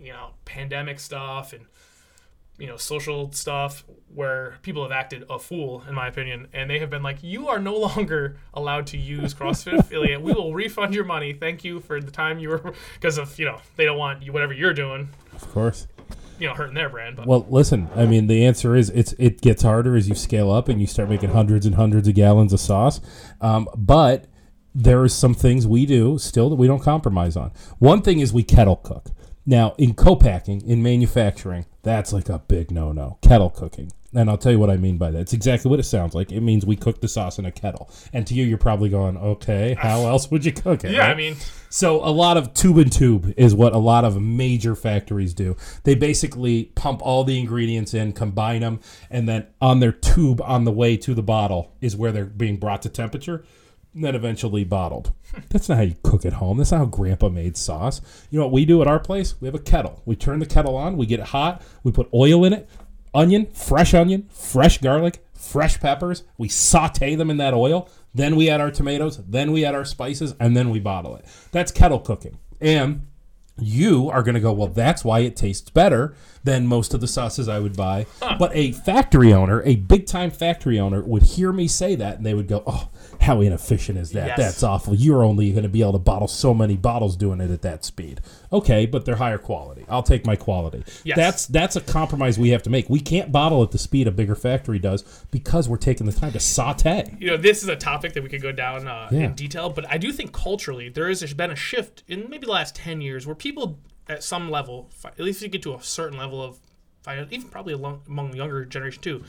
you know, pandemic stuff and you know, social stuff where people have acted a fool, in my opinion, and they have been like, "You are no longer allowed to use CrossFit affiliate. We will refund your money. Thank you for the time you were because of you know they don't want you whatever you're doing,
Of course.
you know, hurting their brand." But
Well, listen. I mean, the answer is it's it gets harder as you scale up and you start making hundreds and hundreds of gallons of sauce. Um, but there is some things we do still that we don't compromise on. One thing is we kettle cook. Now, in co-packing, in manufacturing, that's like a big no-no. Kettle cooking. And I'll tell you what I mean by that. It's exactly what it sounds like. It means we cook the sauce in a kettle. And to you, you're probably going, okay, how else would you cook it?
Yeah, I mean,
So a lot of tube and tube is what a lot of major factories do. They basically pump all the ingredients in, combine them, and then on their tube on the way to the bottle is where they're being brought to temperature, then eventually bottled. That's not how you cook at home. That's not how Grandpa made sauce. You know what we do at our place? We have a kettle. We turn the kettle on. We get it hot. We put oil in it, onion, fresh onion, fresh garlic, fresh peppers. We saute them in that oil. Then we add our tomatoes. Then we add our spices, and then we bottle it. That's kettle cooking. And you are going to go, well, that's why it tastes better than most of the sauces I would buy. But a factory owner, a big time factory owner, would hear me say that and they would go, oh, how inefficient is that?
Yes.
That's awful. You're only going to be able to bottle so many bottles doing it at that speed. Okay, but they're higher quality. I'll take my quality.
Yes.
That's that's a compromise we have to make. We can't bottle at the speed a bigger factory does because we're taking the time to saute.
you know, this is a topic that we could go down uh,
Yeah.
in detail, but I do think culturally there has been a shift in maybe the last 10 years where people at some level, at least if you get to a certain level of, even probably along, among the younger generation too,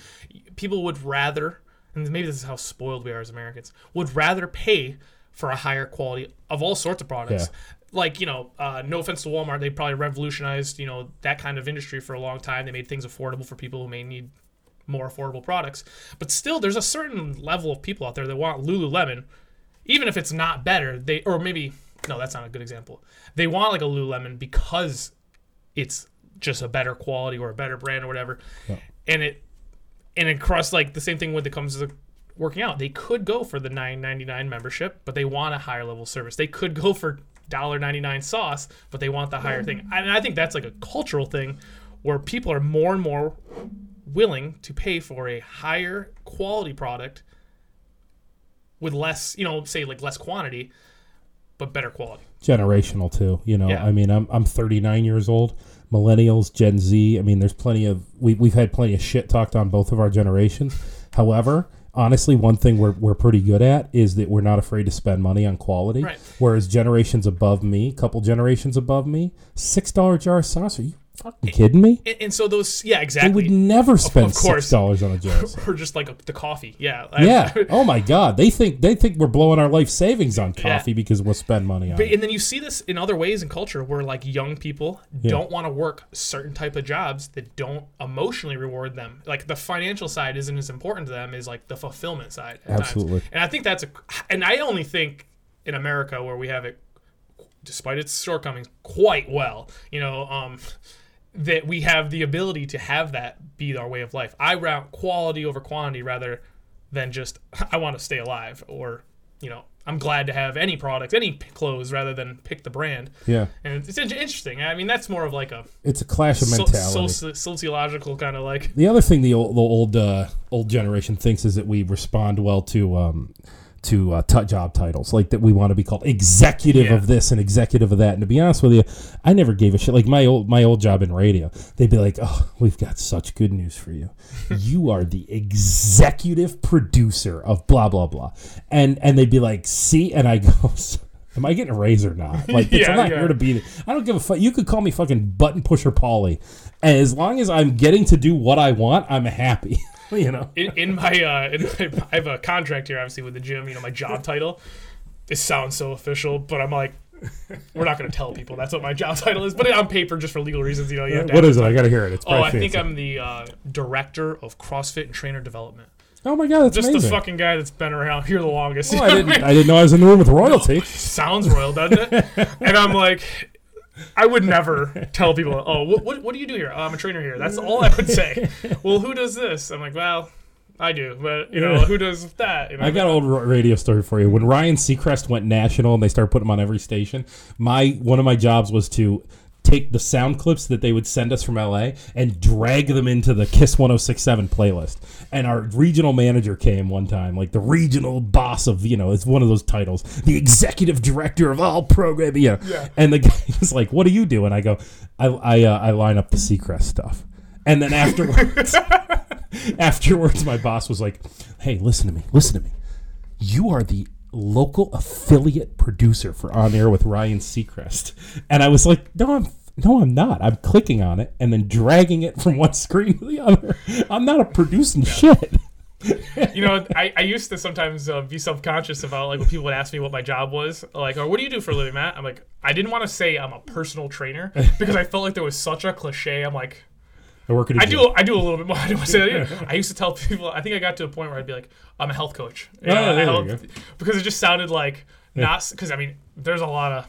people would rather, and maybe this is how spoiled we are as Americans, would rather pay for a higher quality of all sorts of products.
Yeah.
Like, you know, uh, no offense to Walmart, they probably revolutionized, you know, that kind of industry for a long time. They made things affordable for people who may need more affordable products. But still, there's a certain level of people out there that want Lululemon, even if it's not better. They or maybe no, that's not a good example. They want like a Lululemon because it's just a better quality or a better brand or whatever, and it and across like the same thing when it comes to working out. They could go for the nine ninety nine membership, but they want a higher level service. They could go for $1.99 sauce, but they want the higher thing. Mm. And I think that's like a cultural thing where people are more and more willing to pay for a higher quality product with less, you know, say like less quantity, but better quality.
generational too. You know,
Yeah.
I mean, I'm I'm 39 years old. Millennials, Gen Z. I mean, there's plenty of we we've had plenty of shit talked on both of our generations. However, honestly, one thing we're we're pretty good at is that we're not afraid to spend money on quality.
Right.
Whereas generations above me, couple generations above me, six dollar jar of sauce. Are you fucking kidding me?
And, and so those, yeah, exactly.
would never spend
of course.
six dollars on a of
or just like a, the coffee. Yeah.
Yeah. Oh my God. They think they think we're blowing our life savings on
Yeah.
coffee because we'll spend money on
But,
it.
and then you see this in other ways in culture where like young people don't want to work certain type of jobs that don't emotionally reward them. Like the financial side isn't as important to them as like the fulfillment side.
Absolutely.
Times. And I think that's a, and I only think in America where we have it, despite its shortcomings, quite well. You know, um, that we have the ability to have that be our way of life. I route quality over quantity rather than just I want to stay alive or you know I'm glad to have any product, any clothes rather than pick the brand.
Yeah.
And it's, it's interesting. I mean, that's more of like a
It's a clash of
so,
mentality.
soci- sociological kind of like
The other thing the old the old uh, old generation thinks is that we respond well to um, to uh, t- job titles, like that we want to be called executive
Yeah.
of this and executive of that. And to be honest with you, I never gave a shit. Like my old my old job in radio, they'd be like, "Oh, we've got such good news for you. you are the executive producer of blah blah blah," and and they'd be like, "See," and I go. Am I getting a raise or not? Like,
Yeah,
I'm not
yeah.
here to be. I don't give a fuck. You could call me fucking button pusher Paulie. As long as I'm getting to do what I want, I'm happy. you know.
in, in my uh in my, I have a contract here obviously with the gym. You know my job title. It sounds so official, but I'm like. We're not going to tell people that's what my job title is, but on paper, just for legal reasons, you know, you have to
What is it? I gotta hear it. It's
Oh, I think. I'm the uh, director of CrossFit and trainer development.
Oh my god, that's
Just
amazing.
the fucking guy that's been around here the longest.
Oh, I didn't. I didn't know I was in the room with royalty.
Sounds royal, doesn't it? and I'm like, I would never tell people, oh, what, what, what do you do here? Oh, I'm a trainer here. That's all I would say. well, who does this? I'm like, well, I do, but you know,
Yeah.
who does that? You know,
I got an old radio story for you. When Ryan Seacrest went national and they started putting him on every station, my one of my jobs was to take the sound clips that they would send us from LA and drag them into the Kiss 1067 playlist. And our regional manager came one time, like the regional boss of, you know, it's one of those titles, the executive director of all programming. You know.
Yeah.
And the guy was like, "What do you do?" And I go, "I I, uh, I line up the Seacrest stuff." And then afterwards, afterwards, my boss was like, "Hey, listen to me, listen to me. You are the local affiliate producer for On Air with Ryan Seacrest." And I was like, "No, I'm No, I'm not. I'm clicking on it and then dragging it from one screen to the other. I'm not a producing shit.
you know, I, I used to sometimes uh, be self conscious about like when people would ask me what my job was, like, or what do you do for a living, Matt? I'm like, I didn't want to say I'm a personal trainer because I felt like there was such a cliche. I'm like,
I work at a
I
gym.
do I do a little bit more. I, don't say that either. I used to tell people. I think I got to a point where I'd be like, I'm a health coach. You
Oh,
know,
there
I
you
help- because it just sounded like not because I mean, there's a lot of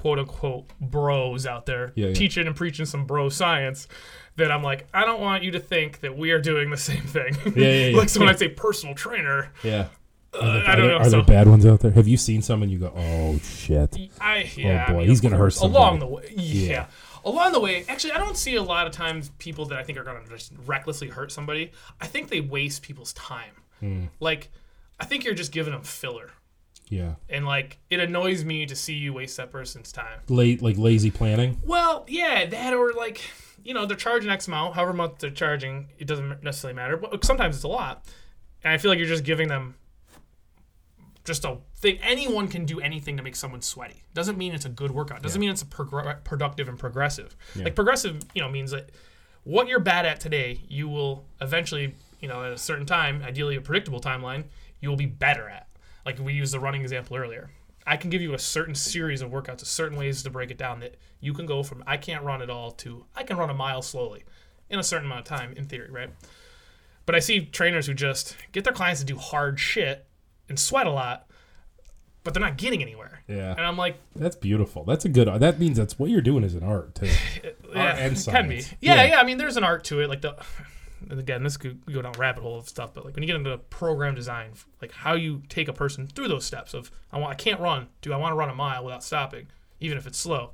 quote unquote bros out there
Yeah, yeah.
teaching and preaching some bro science. That I'm like, I don't want you to think that we are doing the same thing.
Yeah,
like so when I say personal trainer,
Yeah.
uh,
Are there,
I don't know.
Are
so
there bad ones out there? Have you seen some and you go, oh shit?
I yeah, I
boy,
mean,
he's gonna hurt somebody.
along the way. Yeah. Along the way, actually, I don't see a lot of times people that I think are going to just recklessly hurt somebody. I think they waste people's time.
Hmm.
Like, I think you're just giving them filler,
Yeah.
and like it annoys me to see you waste that person's time.
Late, like lazy planning.
Well, yeah, that or like, you know, they're charging X amount, however much they're charging. It doesn't necessarily matter, but sometimes it's a lot, and I feel like you're just giving them just a thing. Anyone can do anything to make someone sweaty. Doesn't mean it's a good workout. Doesn't mean it's a progr- productive and progressive. Like progressive, you know, means that what you're bad at today, you will eventually, you know, at a certain time, ideally a predictable timeline, you will be better at. Like we used the running example earlier. I can give you a certain series of workouts, a certain ways to break it down that you can go from I can't run at all to I can run a mile slowly in a certain amount of time, in theory, right? But I see trainers who just get their clients to do hard shit and sweat a lot, but they're not getting anywhere.
Yeah.
And I'm like,
That's beautiful. That's a good. That means that's what you're doing is an art too.
yeah,
and
it can be. Yeah,
Yeah.
yeah, I mean, there's an art to it. Like the, and again, this could go down a rabbit hole of stuff. But like when you get into program design, like how you take a person through those steps of I want, I can't run. Do I want to run a mile without stopping, even if it's slow?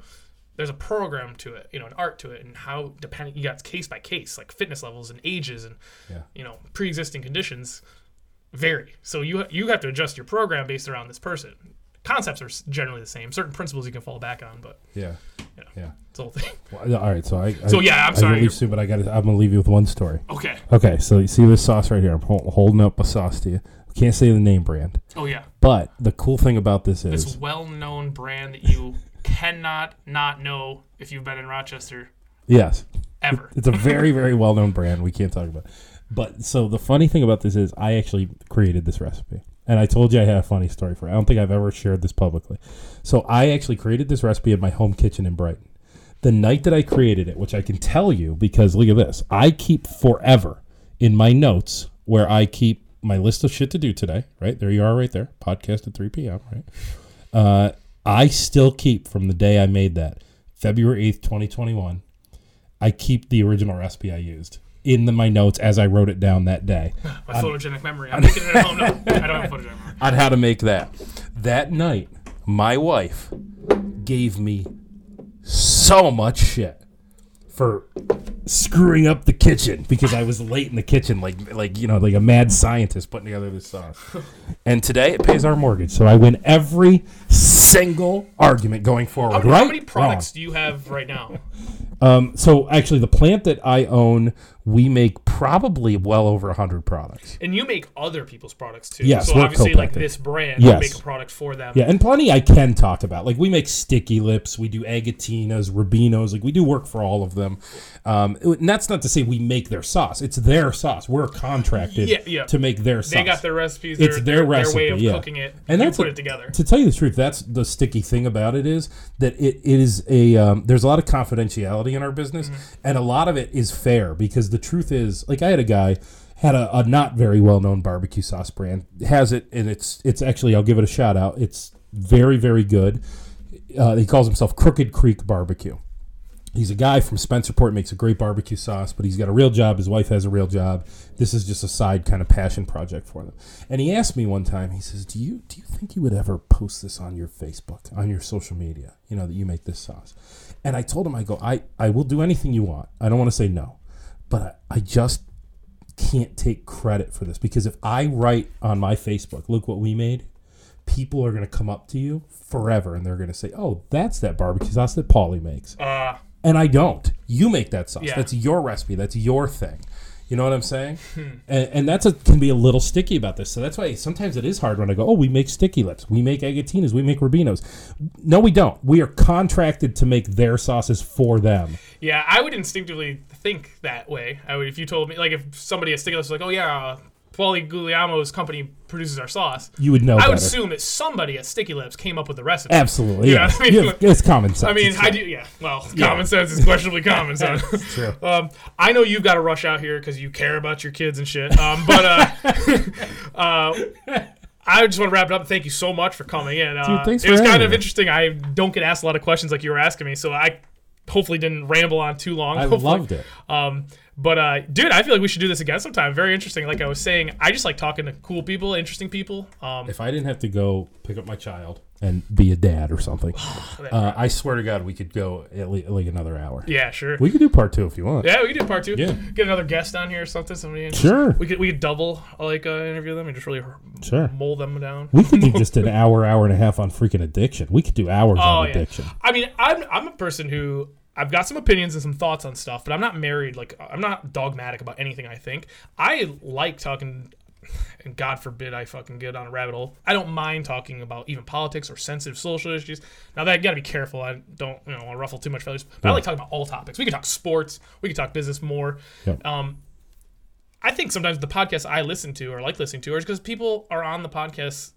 There's a program to it, you know, an art to it, and how depending you got case by case, like fitness levels and ages and
Yeah.
you know pre-existing conditions vary. So you you have to adjust your program based around this person. Concepts are generally the same. Certain principles you can fall back on, but
Yeah.
know,
Yeah.
it's the whole thing.
Well, all right. So I. I
So, yeah, I'm sorry, you're-
soon, but I got. I'm gonna leave you with one story.
Okay.
Okay. So you see this sauce right here? I'm holding up a sauce to you. Can't say the name brand,
Oh yeah.
but the cool thing about this is this
well-known brand that you cannot not know if you've been in Rochester
yes,
ever.
it's a very very well known brand. We can't talk about. It. But so the funny thing about this is I actually created this recipe. And I told you I had a funny story for it. I don't think I've ever shared this publicly. So I actually created this recipe in my home kitchen in Brighton. The night that I created it, which I can tell you because look at this, I keep forever in my notes where I keep my list of shit to do today. Right there, you are, right there. Podcast at three p.m. Right. Uh, I still keep from the day I made that, February eighth, twenty twenty one. I keep the original recipe I used in the, my notes as I wrote it down that day
My photogenic memory. I'm making it at home. No, I don't have photogenic memory.
on how to make that. That night, my wife gave me so much shit for screwing up the kitchen because I was late in the kitchen, like like you know, like a mad scientist putting together this sauce. And today it pays our mortgage, so I win every single argument going forward.
How many,
right?
how many products
Wrong.
do you have right now?
Um, so actually, the plant that I own, we make probably well over hundred products.
And you make other people's products too.
Yes,
so obviously, like this brand,
Yes.
make a product for them.
Yeah, and plenty I can talk about. Like we make sticky lips, we do agatinas, Rubinos. Like we do work for all of them. Um, and that's not to say we make their sauce. It's their sauce. We're contracted
Yeah, yeah.
to make their sauce.
They got their recipes.
It's
their,
their
their,
recipe,
way of
yeah.
cooking it.
And that's
put
a-
it together.
To tell you the truth, that's the sticky thing about it is that it, it is a um, there's a lot of confidentiality in our business,
Mm-hmm.
and a lot of it is fair because the truth is, like I had a guy had a, a not very well known barbecue sauce brand has it, and it's it's actually I'll give it a shout out. It's very very good. Uh, he calls himself Crooked Creek Barbecue. He's a guy from Spencerport, makes a great barbecue sauce, but he's got a real job. His wife has a real job. This is just a side kind of passion project for them. And he asked me one time, he says, Do you do you think you would ever post this on your Facebook, on your social media? You know, that you make this sauce. And I told him, I go, I, I will do anything you want. I don't want to say no. But I, I just can't take credit for this because if I write on my Facebook, look what we made, people are going to come up to you forever and they're going to say, "Oh, that's that barbecue sauce that Paulie makes."
uh,
And I don't. You make that sauce.
Yeah.
That's your recipe. That's your thing. You know what I'm saying? Hmm. and, and that's a can be a little sticky about this. So that's why sometimes it is hard when I go, oh, we make sticky lips, we make agatinas, we make Rubinos. No, we don't. We are contracted to make their sauces for them.
Yeah, I would instinctively think that way. I would if you told me like if somebody at Sticky Lips was like, oh yeah, Paulie Guglielmo's company produces our sauce.
You would know
I would
better.
assume that somebody at Sticky Lips came up with the recipe.
Absolutely.
Yeah,
Yeah.
I mean,
have- it's common sense.
I mean, I do. Yeah. Well, common sense is questionably common sense.
true.
Um, I know you've got to rush out here because you care about your kids and shit. Um, but uh, uh, I just want to wrap it up. Thank you so much for coming in. Uh,
thanks
it was kind of
me.
interesting. I don't get asked a lot of questions like you were asking me, so I hopefully didn't ramble on too long.
I
Hopefully-
loved it.
Um, but uh, dude, I feel like we should do this again sometime. Very interesting. Like I was saying, I just like talking to cool people, interesting people. Um,
If I didn't have to go pick up my child and be a dad or something, uh, I swear to God, we could go at le- like another hour.
yeah, sure.
We could do part two if you want.
Yeah, we could do part two.
Yeah.
Get another guest on here or something. Somebody.
Sure.
We could we could double like uh, interview them and just really
Sure.
mold them down.
We could do just an hour, hour and a half on freaking addiction. We could do hours
Oh
on
yeah.
addiction.
I mean, I'm I'm a person who I've got some opinions and some thoughts on stuff, but I'm not married. Like I'm not dogmatic about anything. I think I like talking. And God forbid I fucking get on a rabbit hole. I don't mind talking about even politics or sensitive social issues. Now that you gotta be careful. I don't you know want to ruffle too much feathers. But I like talking about all topics. We can talk sports. We can talk business more.
Yep.
Um, I think sometimes the podcasts I listen to or like listening to are because people are on the podcast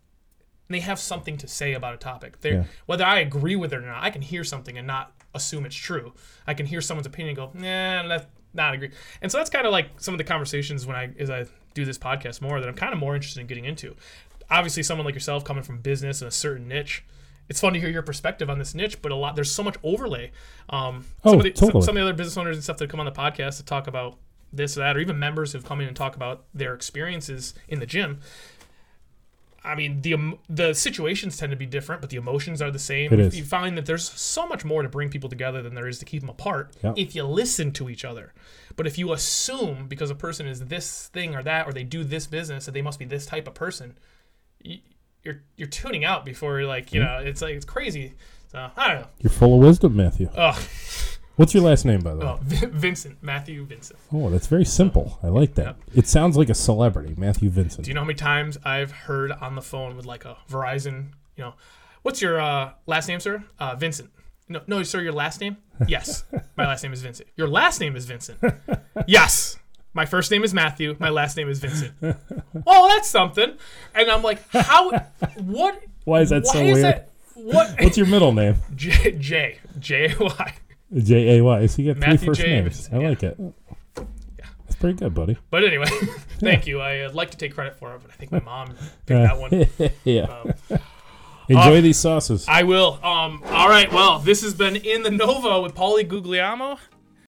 and they have something to say about a topic. They
Yeah.
whether I agree with it or not, I can hear something and not assume it's true. I can hear someone's opinion and go, nah, that's not agree. And so that's kind of like some of the conversations when I as I do this podcast more that I'm kind of more interested in getting into. Obviously, someone like yourself coming from business and a certain niche. It's fun to hear your perspective on this niche, but a lot there's so much overlay. Um,
Oh,
some, of the, some,
totally.
some of the other business owners and stuff that come on the podcast to talk about this or that, or even members who've come in and talk about their experiences in the gym. I mean, the em- the situations tend to be different, but the emotions are the same.
It is.
You find that there's so much more to bring people together than there is to keep them apart
Yeah.
if you listen to each other. But if you assume because a person is this thing or that, or they do this business, that they must be this type of person, you're you're tuning out before you're like, you mm-hmm. know, it's like it's crazy. So I don't know.
You're full of wisdom, Matthew.
Oh,
What's your last name, by the way?
oh Vincent, Matthew Vincent.
Oh, that's very simple. I like that. It sounds like a celebrity, Matthew Vincent.
Do you know how many times I've heard on the phone with like a Verizon, you know, what's your uh, last name, sir? Uh, Vincent. No, no, sir, your last name? Yes. My last name is Vincent. Your last name is Vincent. Yes. My first name is Matthew. My last name is Vincent. Oh, that's something. And I'm like, how? What?
Why is that
why
so
is
weird?
that? What?
What's your middle name?
J J J A Y.
J A Y. So you got three first
J.
names. I like it. That's pretty good, buddy.
But anyway, thank you. I'd like to take credit for it, but I think my mom picked that one.
yeah.
Um,
Enjoy
uh,
these sauces.
I will. Um, all right. Well, this has been in the Knova with Paulie Guglielmo.